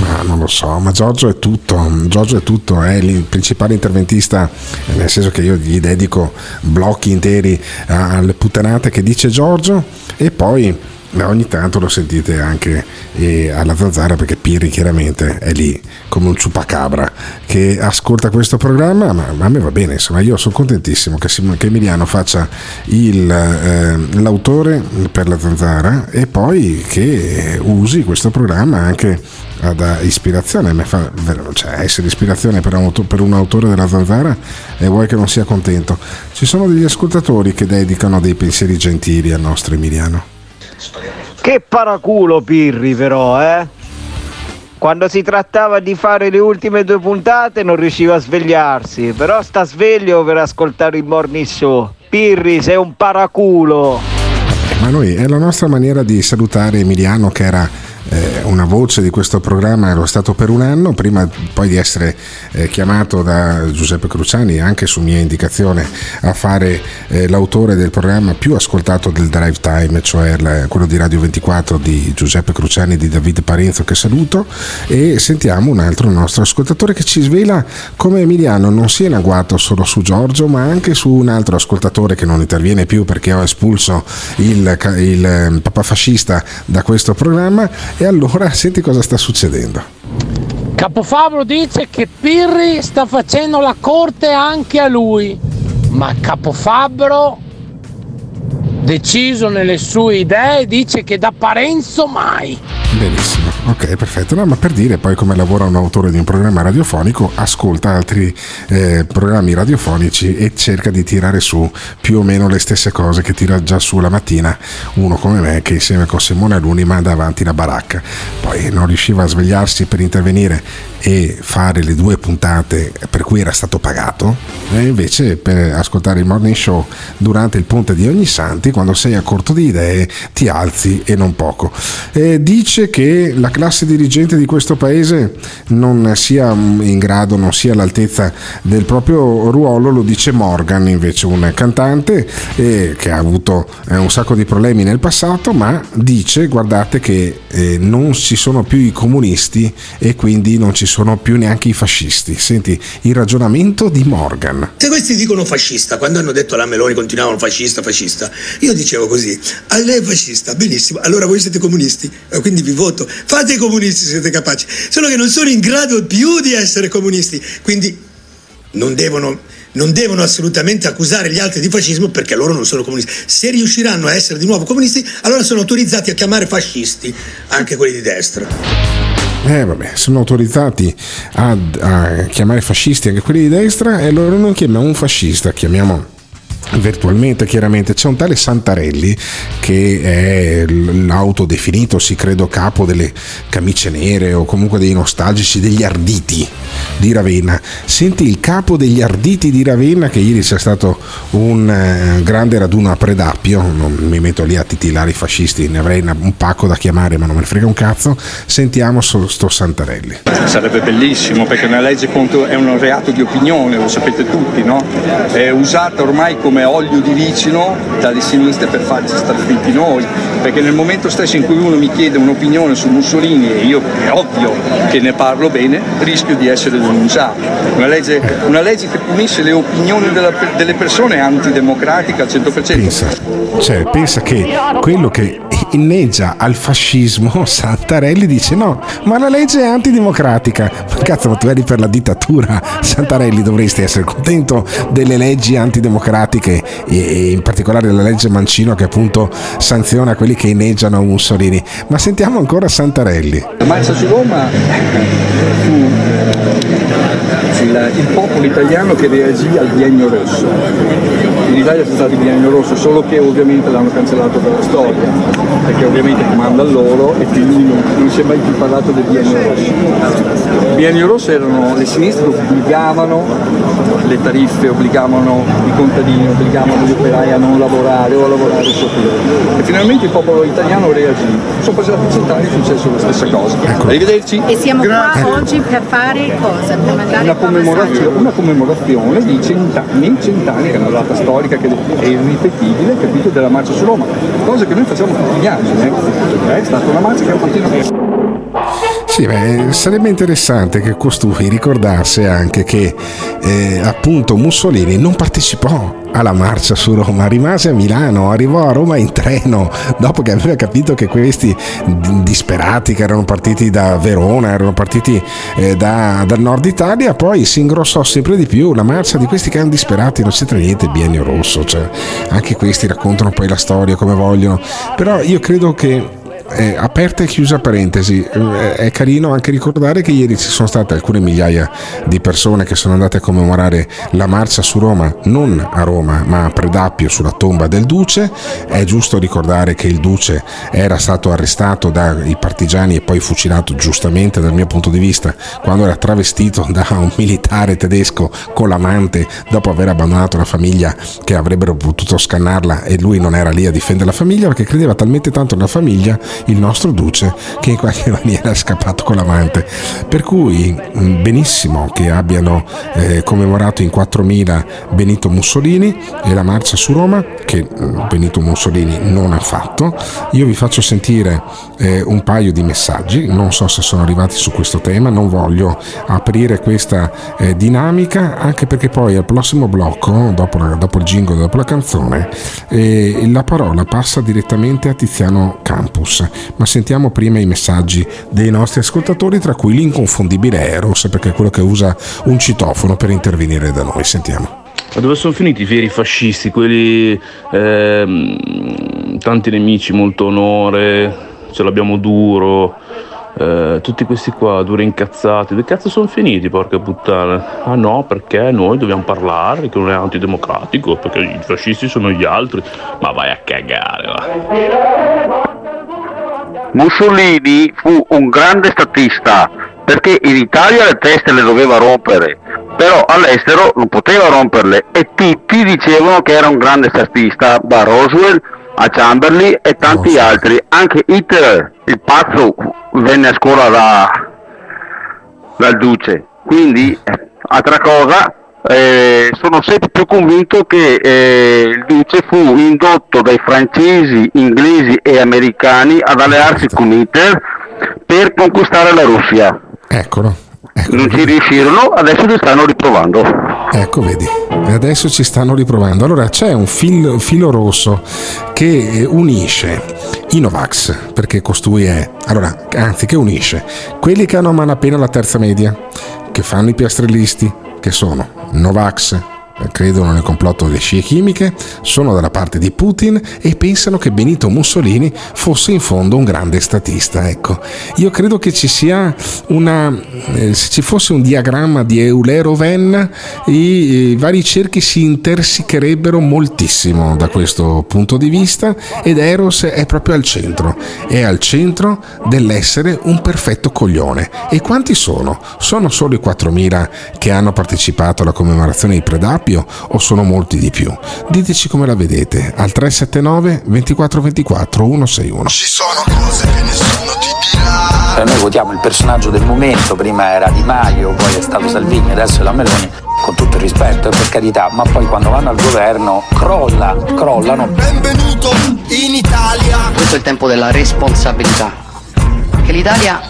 Ma non lo so, ma Giorgio è tutto, Giorgio è tutto, è il principale interventista, nel senso che io gli dedico blocchi interi alle puttanate che dice Giorgio e poi eh, ogni tanto lo sentite anche eh, alla zanzara perché Pirri chiaramente è lì come un ciupacabra che ascolta questo programma, ma, a me va bene, insomma io sono contentissimo che, Emiliano faccia il, eh, l'autore per la zanzara e poi che usi questo programma anche da ispirazione, mi fa- cioè essere ispirazione per un, per un autore della zanzara e vuoi che non sia contento. Ci sono degli ascoltatori che dedicano dei pensieri gentili al nostro Emiliano. Che paraculo Pirri però, eh? Quando si trattava di fare le ultime due puntate non riusciva a svegliarsi, però sta sveglio per ascoltare il morning show. Pirri, sei un paraculo. Ma noi è la nostra maniera di salutare Emiliano che era eh, una voce di questo programma, ero stato per un anno, prima poi di essere eh, chiamato da Giuseppe Cruciani, anche su mia indicazione, a fare eh, l'autore del programma più ascoltato del drive time, cioè la- quello di Radio 24 di Giuseppe Cruciani e di Davide Parenzo che saluto. E sentiamo un altro nostro ascoltatore che ci svela come Emiliano non sia in agguato solo su Giorgio ma anche su un altro ascoltatore che non interviene più perché ho espulso il, il eh, papafascista da questo programma e allora senti cosa sta succedendo. Capofabro dice che Pirri sta facendo la corte anche a lui, ma Capofabbro, deciso nelle sue idee, dice che da Parenzo mai. Benissimo, ok, perfetto. No, ma per dire poi come lavora un autore di un programma radiofonico, ascolta altri eh, programmi radiofonici e cerca di tirare su più o meno le stesse cose che tira già su la mattina uno come me che insieme con Simone Aluni manda avanti la baracca. Poi non riusciva a svegliarsi per intervenire e fare le due puntate per cui era stato pagato e invece per ascoltare il morning show durante il ponte di Ognissanti quando sei a corto di idee ti alzi e non poco. Eh, dice che la classe dirigente di questo paese non sia in grado, non sia all'altezza del proprio ruolo, lo dice Morgan, invece un cantante eh, che ha avuto eh, un sacco di problemi nel passato, ma dice guardate che eh, non ci sono più i comunisti e quindi non ci sono più neanche i fascisti. Senti il ragionamento di Morgan. Se questi dicono fascista, quando hanno detto alla Meloni continuavano fascista, fascista, io dicevo così, a lei è fascista, benissimo, allora voi siete comunisti, e quindi vi voto, fate i comunisti se siete capaci, solo che non sono in grado più di essere comunisti, quindi non devono, non devono assolutamente accusare gli altri di fascismo perché loro non sono comunisti. Se riusciranno a essere di nuovo comunisti, allora sono autorizzati a chiamare fascisti anche quelli di destra. Eh vabbè, sono autorizzati a, a chiamare fascisti anche quelli di destra e loro non chiamiamo un fascista, chiamiamo virtualmente chiaramente. C'è un tale Santarelli che è l'autodefinito si credo capo delle camicie nere o comunque dei nostalgici degli arditi di Ravenna. Senti il capo degli arditi di Ravenna che ieri c'è stato un eh, grande raduno a Predappio non mi metto lì a titilare i fascisti ne avrei un pacco da chiamare ma non me ne frega un cazzo. Sentiamo sto Santarelli. Sarebbe bellissimo perché una legge contro è un reato di opinione lo sapete tutti no? è usata ormai come olio di vicino dalle sinistre per farci star zitti noi, perché nel momento stesso in cui uno mi chiede un'opinione su Mussolini e io è ovvio che ne parlo bene, rischio di essere denunciato. Una legge, una legge che punisce le opinioni della, delle persone è antidemocratica al 100%. Pensa, cioè, pensa che quello che inneggia al fascismo, Santarelli dice no, ma la legge è antidemocratica. Ma cazzo, ma tu eri per la dittatura, Santarelli dovresti essere contento delle leggi antidemocratiche e in particolare la legge Mancino che appunto sanziona quelli che inneggiano Mussolini. Ma sentiamo ancora Santarelli. La marcia su Roma fu il, il popolo italiano che reagì al biennio rosso. In Italia c'è stato il biennio rosso, solo che ovviamente l'hanno cancellato dalla storia, perché ovviamente comanda loro e quindi non, non si è mai più parlato del biennio rosso. Il biennio rosso erano le sinistre obbligavano le tariffe, obbligavano i contadini, obbligavano gli operai a non lavorare o a lavorare sotto loro. E finalmente il popolo italiano reagì. Sono passati cent'anni e è successo la stessa cosa. Arrivederci. E siamo qua oggi per fare cosa? Per mandare Una commemorazione, una commemorazione di cent'anni, cent'anni, che è una data storica che è irripetibile, capito, della marcia su Roma. Cosa che noi facciamo tutti gli anni, eh. è stata una marcia che continua Sì, beh, sarebbe interessante che costui ricordasse anche che eh, appunto Mussolini non partecipò alla marcia su Roma, rimase a Milano, arrivò a Roma in treno dopo che aveva capito che questi disperati che erano partiti da Verona, erano partiti eh, da- dal nord Italia, poi si ingrossò sempre di più la marcia di questi che erano disperati, non c'entra niente biennio rosso, cioè anche questi raccontano poi la storia come vogliono, però io credo che eh, aperta e chiusa parentesi, eh, è carino anche ricordare che ieri ci sono state alcune migliaia di persone che sono andate a commemorare la marcia su Roma, non a Roma ma a Predappio sulla tomba del Duce. È giusto ricordare che il Duce era stato arrestato dai partigiani e poi fucilato giustamente dal mio punto di vista quando era travestito da un militare tedesco con l'amante dopo aver abbandonato la famiglia che avrebbero potuto scannarla e lui non era lì a difendere la famiglia perché credeva talmente tanto nella famiglia il nostro Duce che in qualche maniera è scappato con l'amante. Per cui mh, benissimo che abbiano eh, commemorato in 4.000 Benito Mussolini e la marcia su Roma che mh, Benito Mussolini non ha fatto. Io vi faccio sentire eh, un paio di messaggi, non so se sono arrivati su questo tema, non voglio aprire questa eh, dinamica anche perché poi al prossimo blocco, dopo, la, dopo il jingle, dopo la canzone, eh, la parola passa direttamente a Tiziano Campus. Ma sentiamo prima i messaggi dei nostri ascoltatori, tra cui l'inconfondibile Eros, perché è quello che usa un citofono per intervenire da noi. Sentiamo. Ma dove sono finiti i veri fascisti, quelli ehm, tanti nemici, molto onore, ce l'abbiamo duro, eh, tutti questi qua, duri incazzati, dove cazzo sono finiti, porca puttana? Ah no, perché noi dobbiamo parlare, che non è antidemocratico, perché i fascisti sono gli altri, ma vai a cagare, va. Mussolini fu un grande statista perché in Italia le teste le doveva rompere, però all'estero non poteva romperle e tutti dicevano che era un grande statista, da Roswell a Chamberlain e tanti altri. Anche Hitler, il pazzo, venne a scuola da, dal Duce. Quindi, altra cosa, eh, sono sempre più convinto che eh, il Duce fu indotto dai francesi, inglesi e americani ad allearsi con Hitler per conquistare la Russia. Eccolo. Non ci riuscirono, adesso ci stanno riprovando. Ecco, vedi, adesso ci stanno riprovando. Allora c'è un fil- filo rosso che eh, unisce i Novax, perché costui è, allora, anzi, che unisce quelli che hanno a malapena la terza media, che fanno i piastrellisti, che sono Novax, credono nel complotto delle scie chimiche, sono dalla parte di Putin e pensano che Benito Mussolini fosse in fondo un grande statista. Ecco, io credo che ci sia una, eh, se ci fosse un diagramma di Euler-Oven, i, i vari cerchi si intersicherebbero moltissimo da questo punto di vista ed Eros è proprio al centro, è al centro dell'essere un perfetto coglione. E quanti sono? Sono solo i 4.000 che hanno partecipato alla commemorazione di Predappio o sono molti di più? Diteci come la vedete al 379 24 24 161. Ci sono cose che nessuno ti Eh, Noi votiamo il personaggio del momento, prima era Di Maio, poi è stato Salvini, adesso è la Meloni, con tutto il rispetto, eh, per carità, ma poi quando vanno al governo crolla, crollano. Benvenuto in Italia. Questo è il tempo della responsabilità. Che l'Italia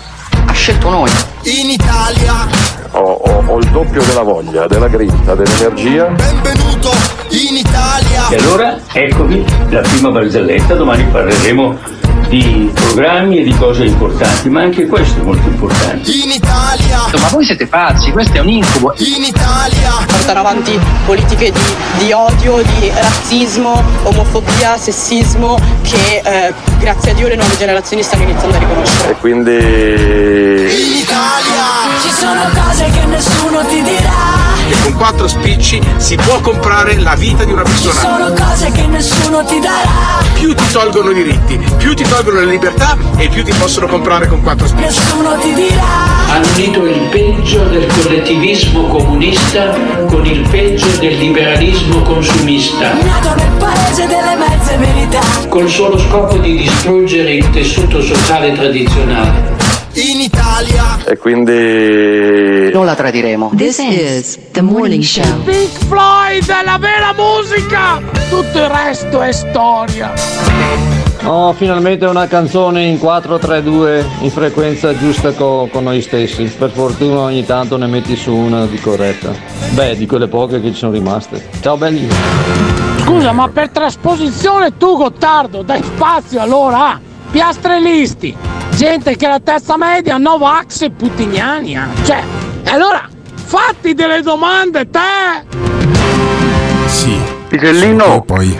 ha scelto noi. In Italia. Ho, ho- ho il doppio della voglia, della grinta, dell'energia. Benvenuto in Italia. E allora eccovi la prima barzelletta, domani parleremo di programmi e di cose importanti, ma anche questo è molto importante. In Italia. Ma voi siete pazzi, questo è un incubo. In Italia. portare avanti politiche di, di odio, di razzismo, omofobia, sessismo che eh, grazie a Dio le nuove generazioni stanno iniziando a riconoscere. E quindi... Ci sono cose che nessuno ti dirà. E con quattro spicci si può comprare la vita di una Ci persona. sono cose che nessuno ti darà. Più ti tolgono i diritti, più ti tolgono le libertà e più ti possono comprare con quattro spicci. Nessuno ti dirà. Hanno unito il peggio del collettivismo comunista con il peggio del liberalismo consumista, Nato nel paese delle mezze verità. col solo scopo di distruggere il tessuto sociale tradizionale. Italia. E quindi... Non la tradiremo. This is the morning show. Pink Floyd è la vera musica! Tutto il resto è storia. Oh, finalmente una canzone in 4-3-2 in frequenza giusta co- con noi stessi. Per fortuna ogni tanto ne metti su una di corretta. Beh, di quelle poche che ci sono rimaste. Ciao belli. Scusa, ma per trasposizione tu, Gottardo, dai spazio allora a piastrellisti, gente che la terza media, Novax e putiniani. eh. Cioè, e allora fatti delle domande te! Sì. Pisellino, poi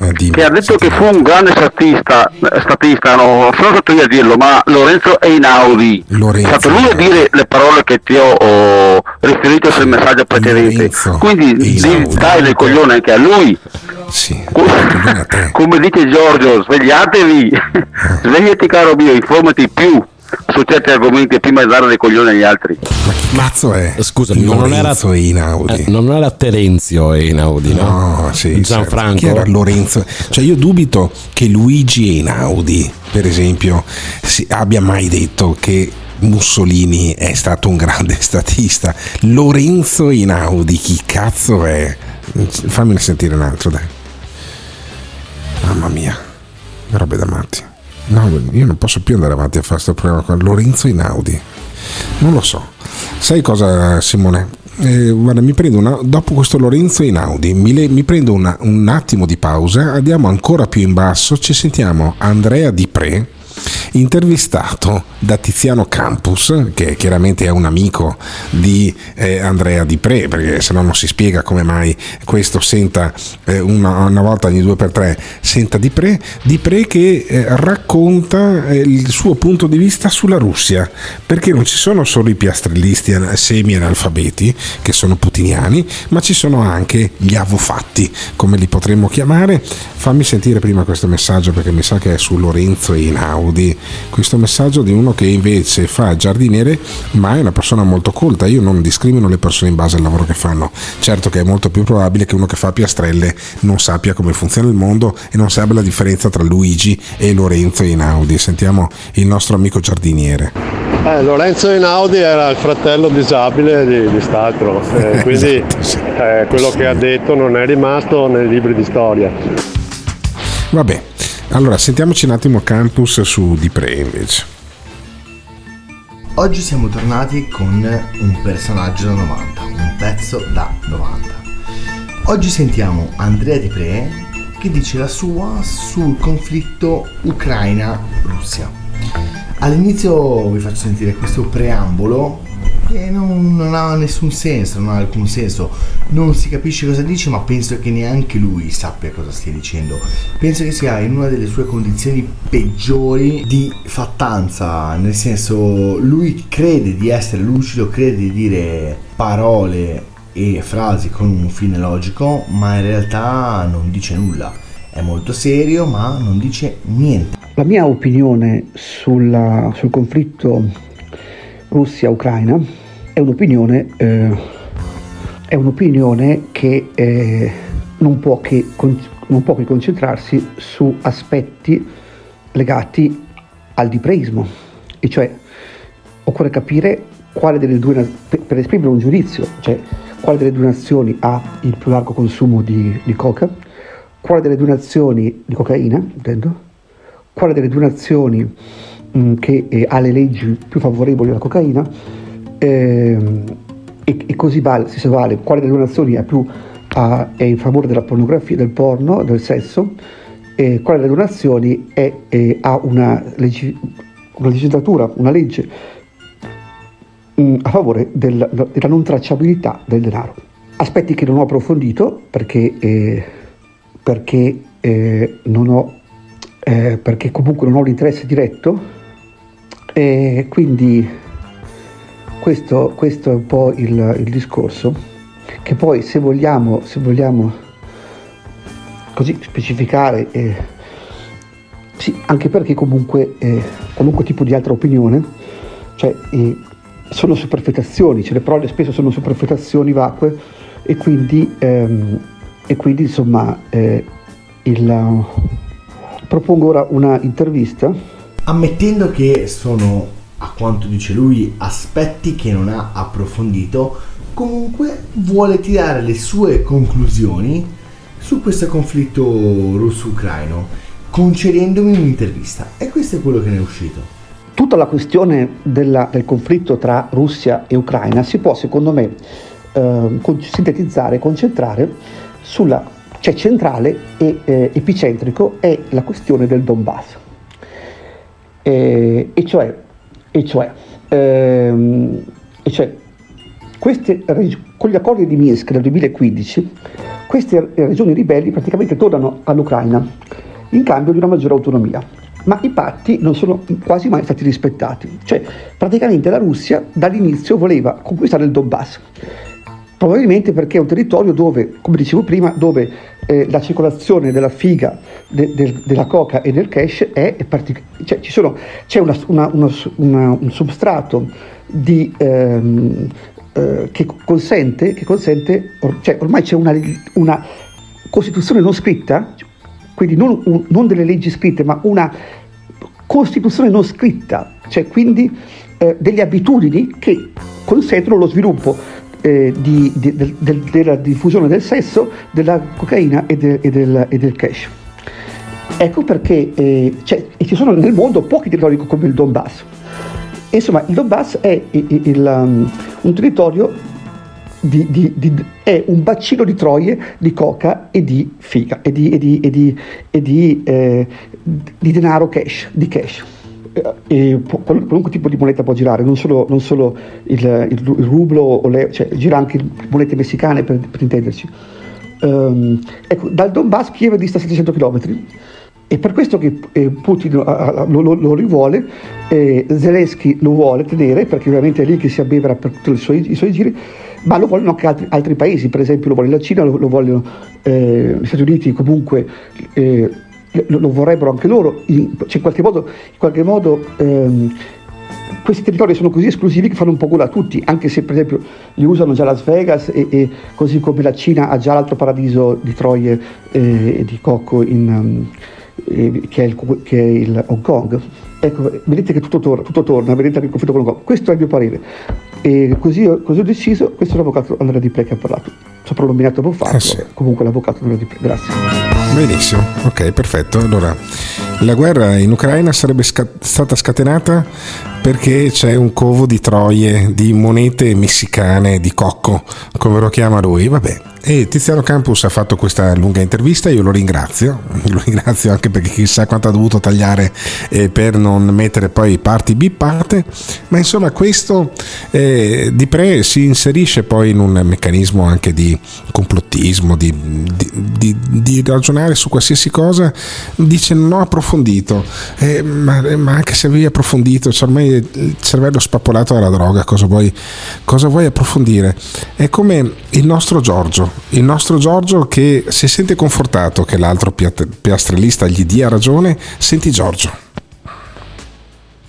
eh, che ha detto che fu un grande statista, eh, statista no, sono stato io a dirlo, ma Lorenzo Einaudi. È stato lui a dire le parole che ti ho, ho riferito sul messaggio precedente. Quindi di- dai del coglione anche a lui. Co- Come dice Giorgio, svegliatevi, svegliati caro mio, informati più su certi argomenti prima di dare dei coglioni agli altri. Mazzo è Scusami, ma non era, Einaudi. eh, non era Terenzio Einaudi, no? No, sì, Gianfranco. certo. Chi era Lorenzo? Cioè io dubito che Luigi Einaudi, per esempio, si- abbia mai detto che Mussolini è stato un grande statista. Lorenzo Einaudi, chi cazzo è? Fammene sentire un altro, dai. Mamma mia, robe da matti. No, io non posso più andare avanti a fare questo programma qua. Lorenzo Einaudi. Non lo so. Sai cosa, Simone? Eh, guarda, mi prendo una, dopo questo Lorenzo Einaudi, mi, le- mi prendo una- un attimo di pausa, andiamo ancora più in basso, ci sentiamo Andrea Di Pre, intervistato da Tiziano Campus, che chiaramente è un amico di eh, Andrea Di Pre, perché se no non si spiega come mai questo senta eh, una, una volta ogni due per tre, senta Di Pre, Di Pre che eh, racconta eh, il suo punto di vista sulla Russia, perché non ci sono solo i piastrellisti an- semi-analfabeti, che sono putiniani, ma ci sono anche gli avofatti, come li potremmo chiamare. Fammi sentire prima questo messaggio perché mi sa che è su Lorenzo Einaudi. Einaudi. Questo messaggio di uno che invece fa giardiniere, ma è una persona molto colta. Io non discrimino le persone in base al lavoro che fanno. Certo che è molto più probabile che uno che fa piastrelle non sappia come funziona il mondo e non sappia la differenza tra Luigi e Lorenzo Einaudi. Sentiamo il nostro amico giardiniere. Eh, Lorenzo Einaudi era il fratello disabile di, di Statro, eh, quindi eh, quello che ha detto non è rimasto nei libri di storia. Vabbè, allora sentiamoci un attimo Campus su Di Pre invece. Oggi siamo tornati con un personaggio da 90, un pezzo da 90. Oggi sentiamo Andrea Di Pre che dice la sua sul conflitto Ucraina-Russia. All'inizio vi faccio sentire questo preambolo che non, non, ha nessun senso, non ha alcun senso, non si capisce cosa dice, ma penso che neanche lui sappia cosa stia dicendo. Penso che sia in una delle sue condizioni peggiori di fattanza, nel senso lui crede di essere lucido, crede di dire parole e frasi con un fine logico, ma in realtà non dice nulla. È molto serio, ma non dice niente. La mia opinione sulla, sul conflitto Russia-Ucraina è un'opinione, eh, è un'opinione che eh, non, può che non può che concentrarsi su aspetti legati al dipreismo, e cioè occorre capire quale delle due, per, per esprimere un giudizio, cioè quale delle due nazioni ha il più largo consumo di, di coca, quale delle due nazioni di cocaina, intendo, quale delle due nazioni mm, che eh, ha le leggi più favorevoli alla cocaina ehm, e, e, così vale, se vale, quale delle due nazioni è, più, ha, è in favore della pornografia, del porno, del sesso, e quale delle due nazioni è, è, ha una, leggi, una, legislatura, una legge mh, mm, a favore del, della non tracciabilità del denaro. Aspetti che non ho approfondito perché, eh, perché eh, non ho eh, perché comunque non ho l'interesse diretto e quindi questo, questo è un po' il, il, discorso che poi se vogliamo, se vogliamo così specificare eh, sì, anche perché comunque eh, qualunque tipo di altra opinione cioè eh, sono superfetazioni, cioè le parole spesso sono superfetazioni vacue e quindi, ehm, e quindi insomma eh, il Propongo ora una intervista. Ammettendo che sono, a quanto dice lui, aspetti che non ha approfondito, comunque vuole tirare le sue conclusioni su questo conflitto russo-ucraino, concedendomi un'intervista. E questo è quello che ne è uscito. Tutta la questione della, del conflitto tra Russia e Ucraina si può, secondo me, eh, sintetizzare, concentrare sulla cioè centrale e eh, epicentrico è la questione del Donbass. Eh, e cioè, e cioè, ehm, e cioè queste, con gli accordi di Minsk del 2015, queste regioni ribelli praticamente tornano all'Ucraina in cambio di una maggiore autonomia. Ma i patti non sono quasi mai stati rispettati. Cioè, praticamente la Russia dall'inizio voleva conquistare il Donbass Probabilmente perché è un territorio dove, come dicevo prima, dove eh, la circolazione della figa, de, de, della coca e del cash è, è partic- cioè, sono, c'è una, una, una, un substrato di, ehm, eh, che consente, che consente or, cioè, ormai c'è una, Costituzione non scritta, quindi non, un, non, delle leggi scritte, ma una Costituzione non scritta, cioè quindi eh, delle abitudini che consentono lo sviluppo eh, di, di, del, del, della diffusione del sesso, della cocaina e, de, e, del, e del, cash. Ecco perché eh, ci sono nel mondo pochi territori come il Donbass. Insomma, il Donbass è il, il, um, un territorio di, di, di, è un bacino di troie di coca e di figa e di, e eh, denaro cash, di cash e qualunque tipo di moneta può girare, non solo, non solo il, il, rublo, o le, cioè gira anche monete messicane per, per intenderci. Um, ecco, dal Donbass Kiev dista 700 km e per questo che eh, Putin lo, lo, lo, rivuole, eh, Zelensky lo vuole tenere perché ovviamente è lì che si abbevera per tutti i suoi, i suoi giri, ma lo vogliono anche altri, altri, paesi, per esempio lo vuole la Cina, lo, lo vogliono eh, gli Stati Uniti comunque eh, lo, lo vorrebbero anche loro, in, cioè in qualche modo, in qualche modo ehm, questi territori sono così esclusivi che fanno un po' gola a tutti, anche se per esempio li usano già Las Vegas e, e così come la Cina ha già l'altro paradiso di troie eh, e di cocco in, um, eh, che, è il, che, è il, Hong Kong. Ecco, vedete che tutto, tor- tutto torna, vedete anche il conflitto con Hong Kong. Questo è il mio parere. E così, così ho deciso, questo è l'avvocato Andrea Di Ple che ha parlato. Soprannominato avvocato, Eh sì. comunque l'avvocato Andrea Di Ple. Grazie. Benissimo, ok, perfetto. Allora, la guerra in Ucraina sarebbe sca- stata scatenata perché c'è un covo di troie, di monete messicane, di cocco, come lo chiama lui. Vabbè, e Tiziano Campus ha fatto questa lunga intervista, io lo ringrazio, lo ringrazio anche perché chissà quanto ha dovuto tagliare eh, per non mettere poi parti bippate, ma insomma questo eh, di pre si inserisce poi in un meccanismo anche di complottismo, di, di, di, di ragionare su qualsiasi cosa, dice non ho approfondito, Eh, ma, ma anche se avevi approfondito, cioè ormai il cervello spappolato dalla droga, cosa vuoi, cosa vuoi approfondire? È come il nostro Giorgio, il nostro Giorgio che si sente confortato che l'altro piastrellista gli dia ragione, senti Giorgio.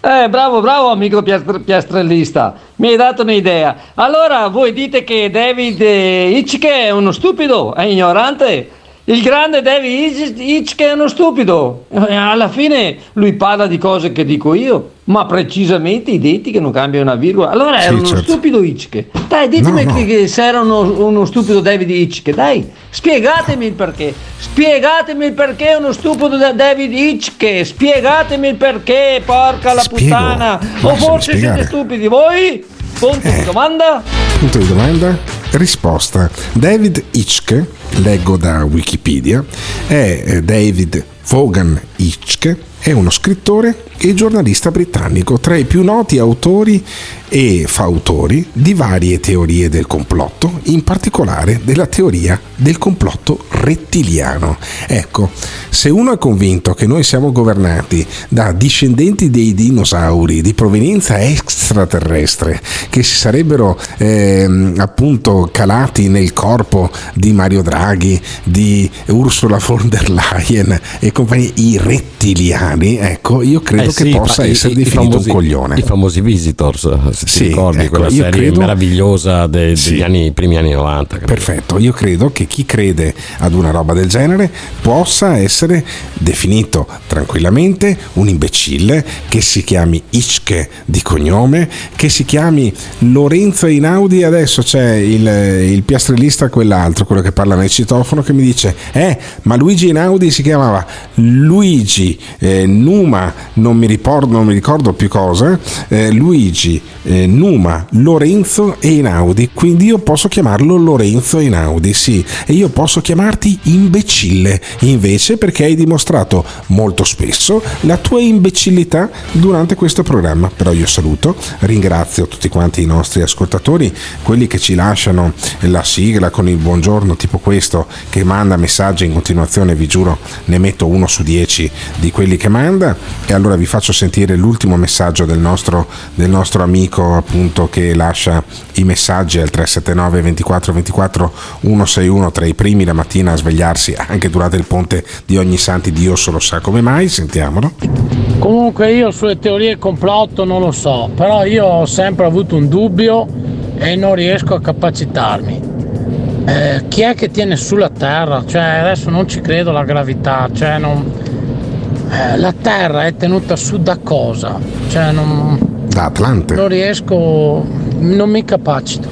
Eh, bravo, bravo amico piastr- piastrellista, mi hai dato un'idea. Allora, voi dite che David eh, Hitchke è uno stupido, è ignorante? Il grande David Hitch- Hitchke è uno stupido. Eh, alla fine lui parla di cose che dico io, ma precisamente identiche, non cambia una virgola. Allora era Sì, uno certo. stupido Hitchke. Dai, ditemi No, no. che- che se era uno, uno stupido David Hitchke, dai, spiegatemi il perché. Spiegatemi il perché uno stupido da David Hitchke. Spiegatemi il perché, porca la Spiego. puttana. Ma O se forse siete stupidi voi? Punto Eh. di domanda? Punto di domanda? Risposta. David Hitchke, leggo da Wikipedia, è eh, David Vaughan Hitchke, è uno scrittore e giornalista britannico, tra i più noti autori e fautori di varie teorie del complotto, in particolare della teoria del complotto rettiliano. Ecco, se uno è convinto che noi siamo governati da discendenti dei dinosauri di provenienza extraterrestre che si sarebbero ehm, appunto calati nel corpo di Mario Draghi, di Ursula von der Leyen e compagnia, i rettiliani, ecco, io credo Eh che sì, possa fa- i- essere i definito famosi- un coglione. I famosi Visitors, se ti Sì, ricordi, ecco, quella serie credo- meravigliosa de- Sì. degli anni, primi anni 90. credo. Perfetto, io credo che chi crede ad una roba del genere possa essere definito tranquillamente un imbecille che si chiami Hitchke di cognome, che si chiami Lorenzo Einaudi, adesso c'è il, il piastrellista quell'altro, quello che parla nel citofono che mi dice eh ma Luigi Einaudi si chiamava Luigi eh, Numa, non mi, ricordo, non mi ricordo più cosa, eh, Luigi eh, Numa Lorenzo Einaudi, quindi io posso chiamarlo Lorenzo Einaudi, sì, e io posso chiamarti imbecille invece perché hai dimostrato molto spesso la tua imbecillità durante questo programma. Però io saluto, ringrazio tutti quanti i nostri ascoltatori, quelli che ci lasciano la sigla con il buongiorno tipo questo che manda messaggi in continuazione, vi giuro, ne metto uno su dieci di quelli che manda. E allora vi faccio sentire l'ultimo messaggio del nostro, del nostro amico appunto che lascia i messaggi al 379 24 24 161 tra i primi la mattina a svegliarsi anche durante il ponte di ogni santi Dio solo sa come mai sentiamolo. Comunque io sulle teorie complotto non lo so, però io ho sempre avuto un dubbio e non riesco a capacitarmi. Eh, chi è che tiene sulla Terra? Cioè adesso non ci credo alla gravità, cioè non... eh, la Terra è tenuta su da cosa? Cioè non, da Atlante non riesco, non mi capacito.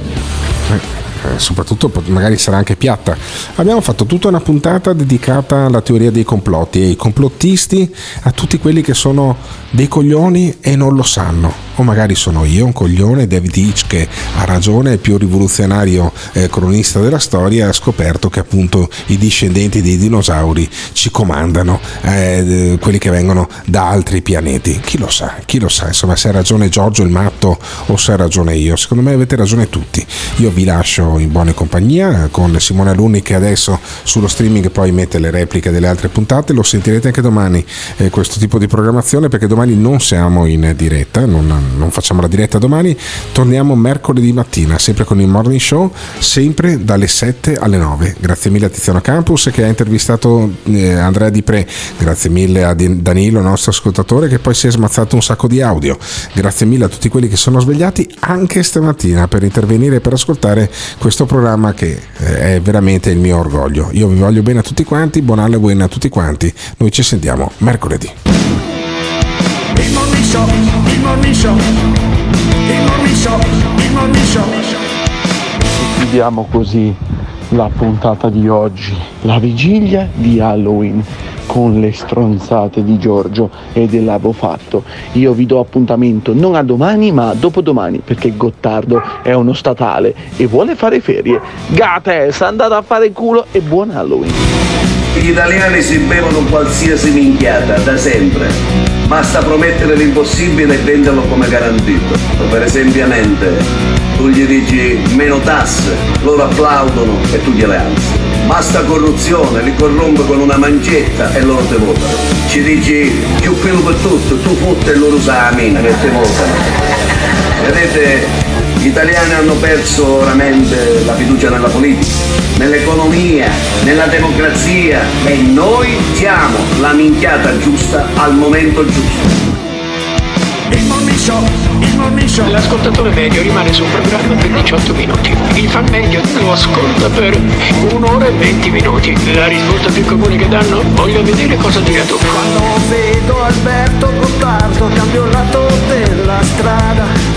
Eh, soprattutto pot- magari sarà anche piatta. Abbiamo fatto tutta una puntata dedicata alla teoria dei complotti e ai complottisti, a tutti quelli che sono dei coglioni e non lo sanno. O magari sono io un coglione, David Hitchke ha ragione, il più rivoluzionario eh, cronista della storia, ha scoperto che appunto i discendenti dei dinosauri ci comandano, eh, quelli che vengono da altri pianeti. Chi lo sa, chi lo sa, insomma se ha ragione Giorgio il matto o se ha ragione io. Secondo me avete ragione tutti. Io vi lascio in buona compagnia con Simone Alunni che adesso sullo streaming poi mette le repliche delle altre puntate, lo sentirete anche domani eh, questo tipo di programmazione perché domani non siamo in diretta, non, non facciamo la diretta domani, torniamo mercoledì mattina, sempre con il morning show, sempre dalle 7 alle 9. Grazie mille a Tiziano Campus che ha intervistato eh, Andrea Di Pre, grazie mille a Danilo, nostro ascoltatore, che poi si è smazzato un sacco di audio. Grazie mille a tutti quelli che sono svegliati anche stamattina per intervenire e per ascoltare questo programma che eh, è veramente il mio orgoglio. Io vi voglio bene a tutti quanti, buon Halloween a tutti quanti. Noi ci sentiamo mercoledì. Il morning show, il morning show, il morning show, il. Chiudiamo così la puntata di oggi, la vigilia di Halloween con le stronzate di Giorgio e dell'avevo fatto. Io vi do appuntamento non a domani ma a dopodomani perché Gottardo è uno statale e vuole fare ferie. Gates, andate a fare culo e buon Halloween. Gli italiani si bevono qualsiasi minchiata, da sempre. Basta promettere l'impossibile e venderlo come garantito. Per esempiamente, tu gli dici meno tasse, loro applaudono e tu gliele alzi. Basta corruzione, li corrompe con una mancetta e loro te votano. Ci dici più pelo per tutto, tu fotte e loro usa la mina che te votano. Vedete, gli italiani hanno perso veramente la fiducia nella politica, nell'economia, nella democrazia e noi siamo la minchiata giusta al momento giusto. Il morning show, il morning show. L'ascoltatore medio rimane sul programma per 18 minuti. Il fan medio lo ascolta per un'ora e 20 minuti. La risposta più comune che danno? Voglio vedere cosa dirà tu. Quando vedo Alberto Gottardo cambio il lato della strada.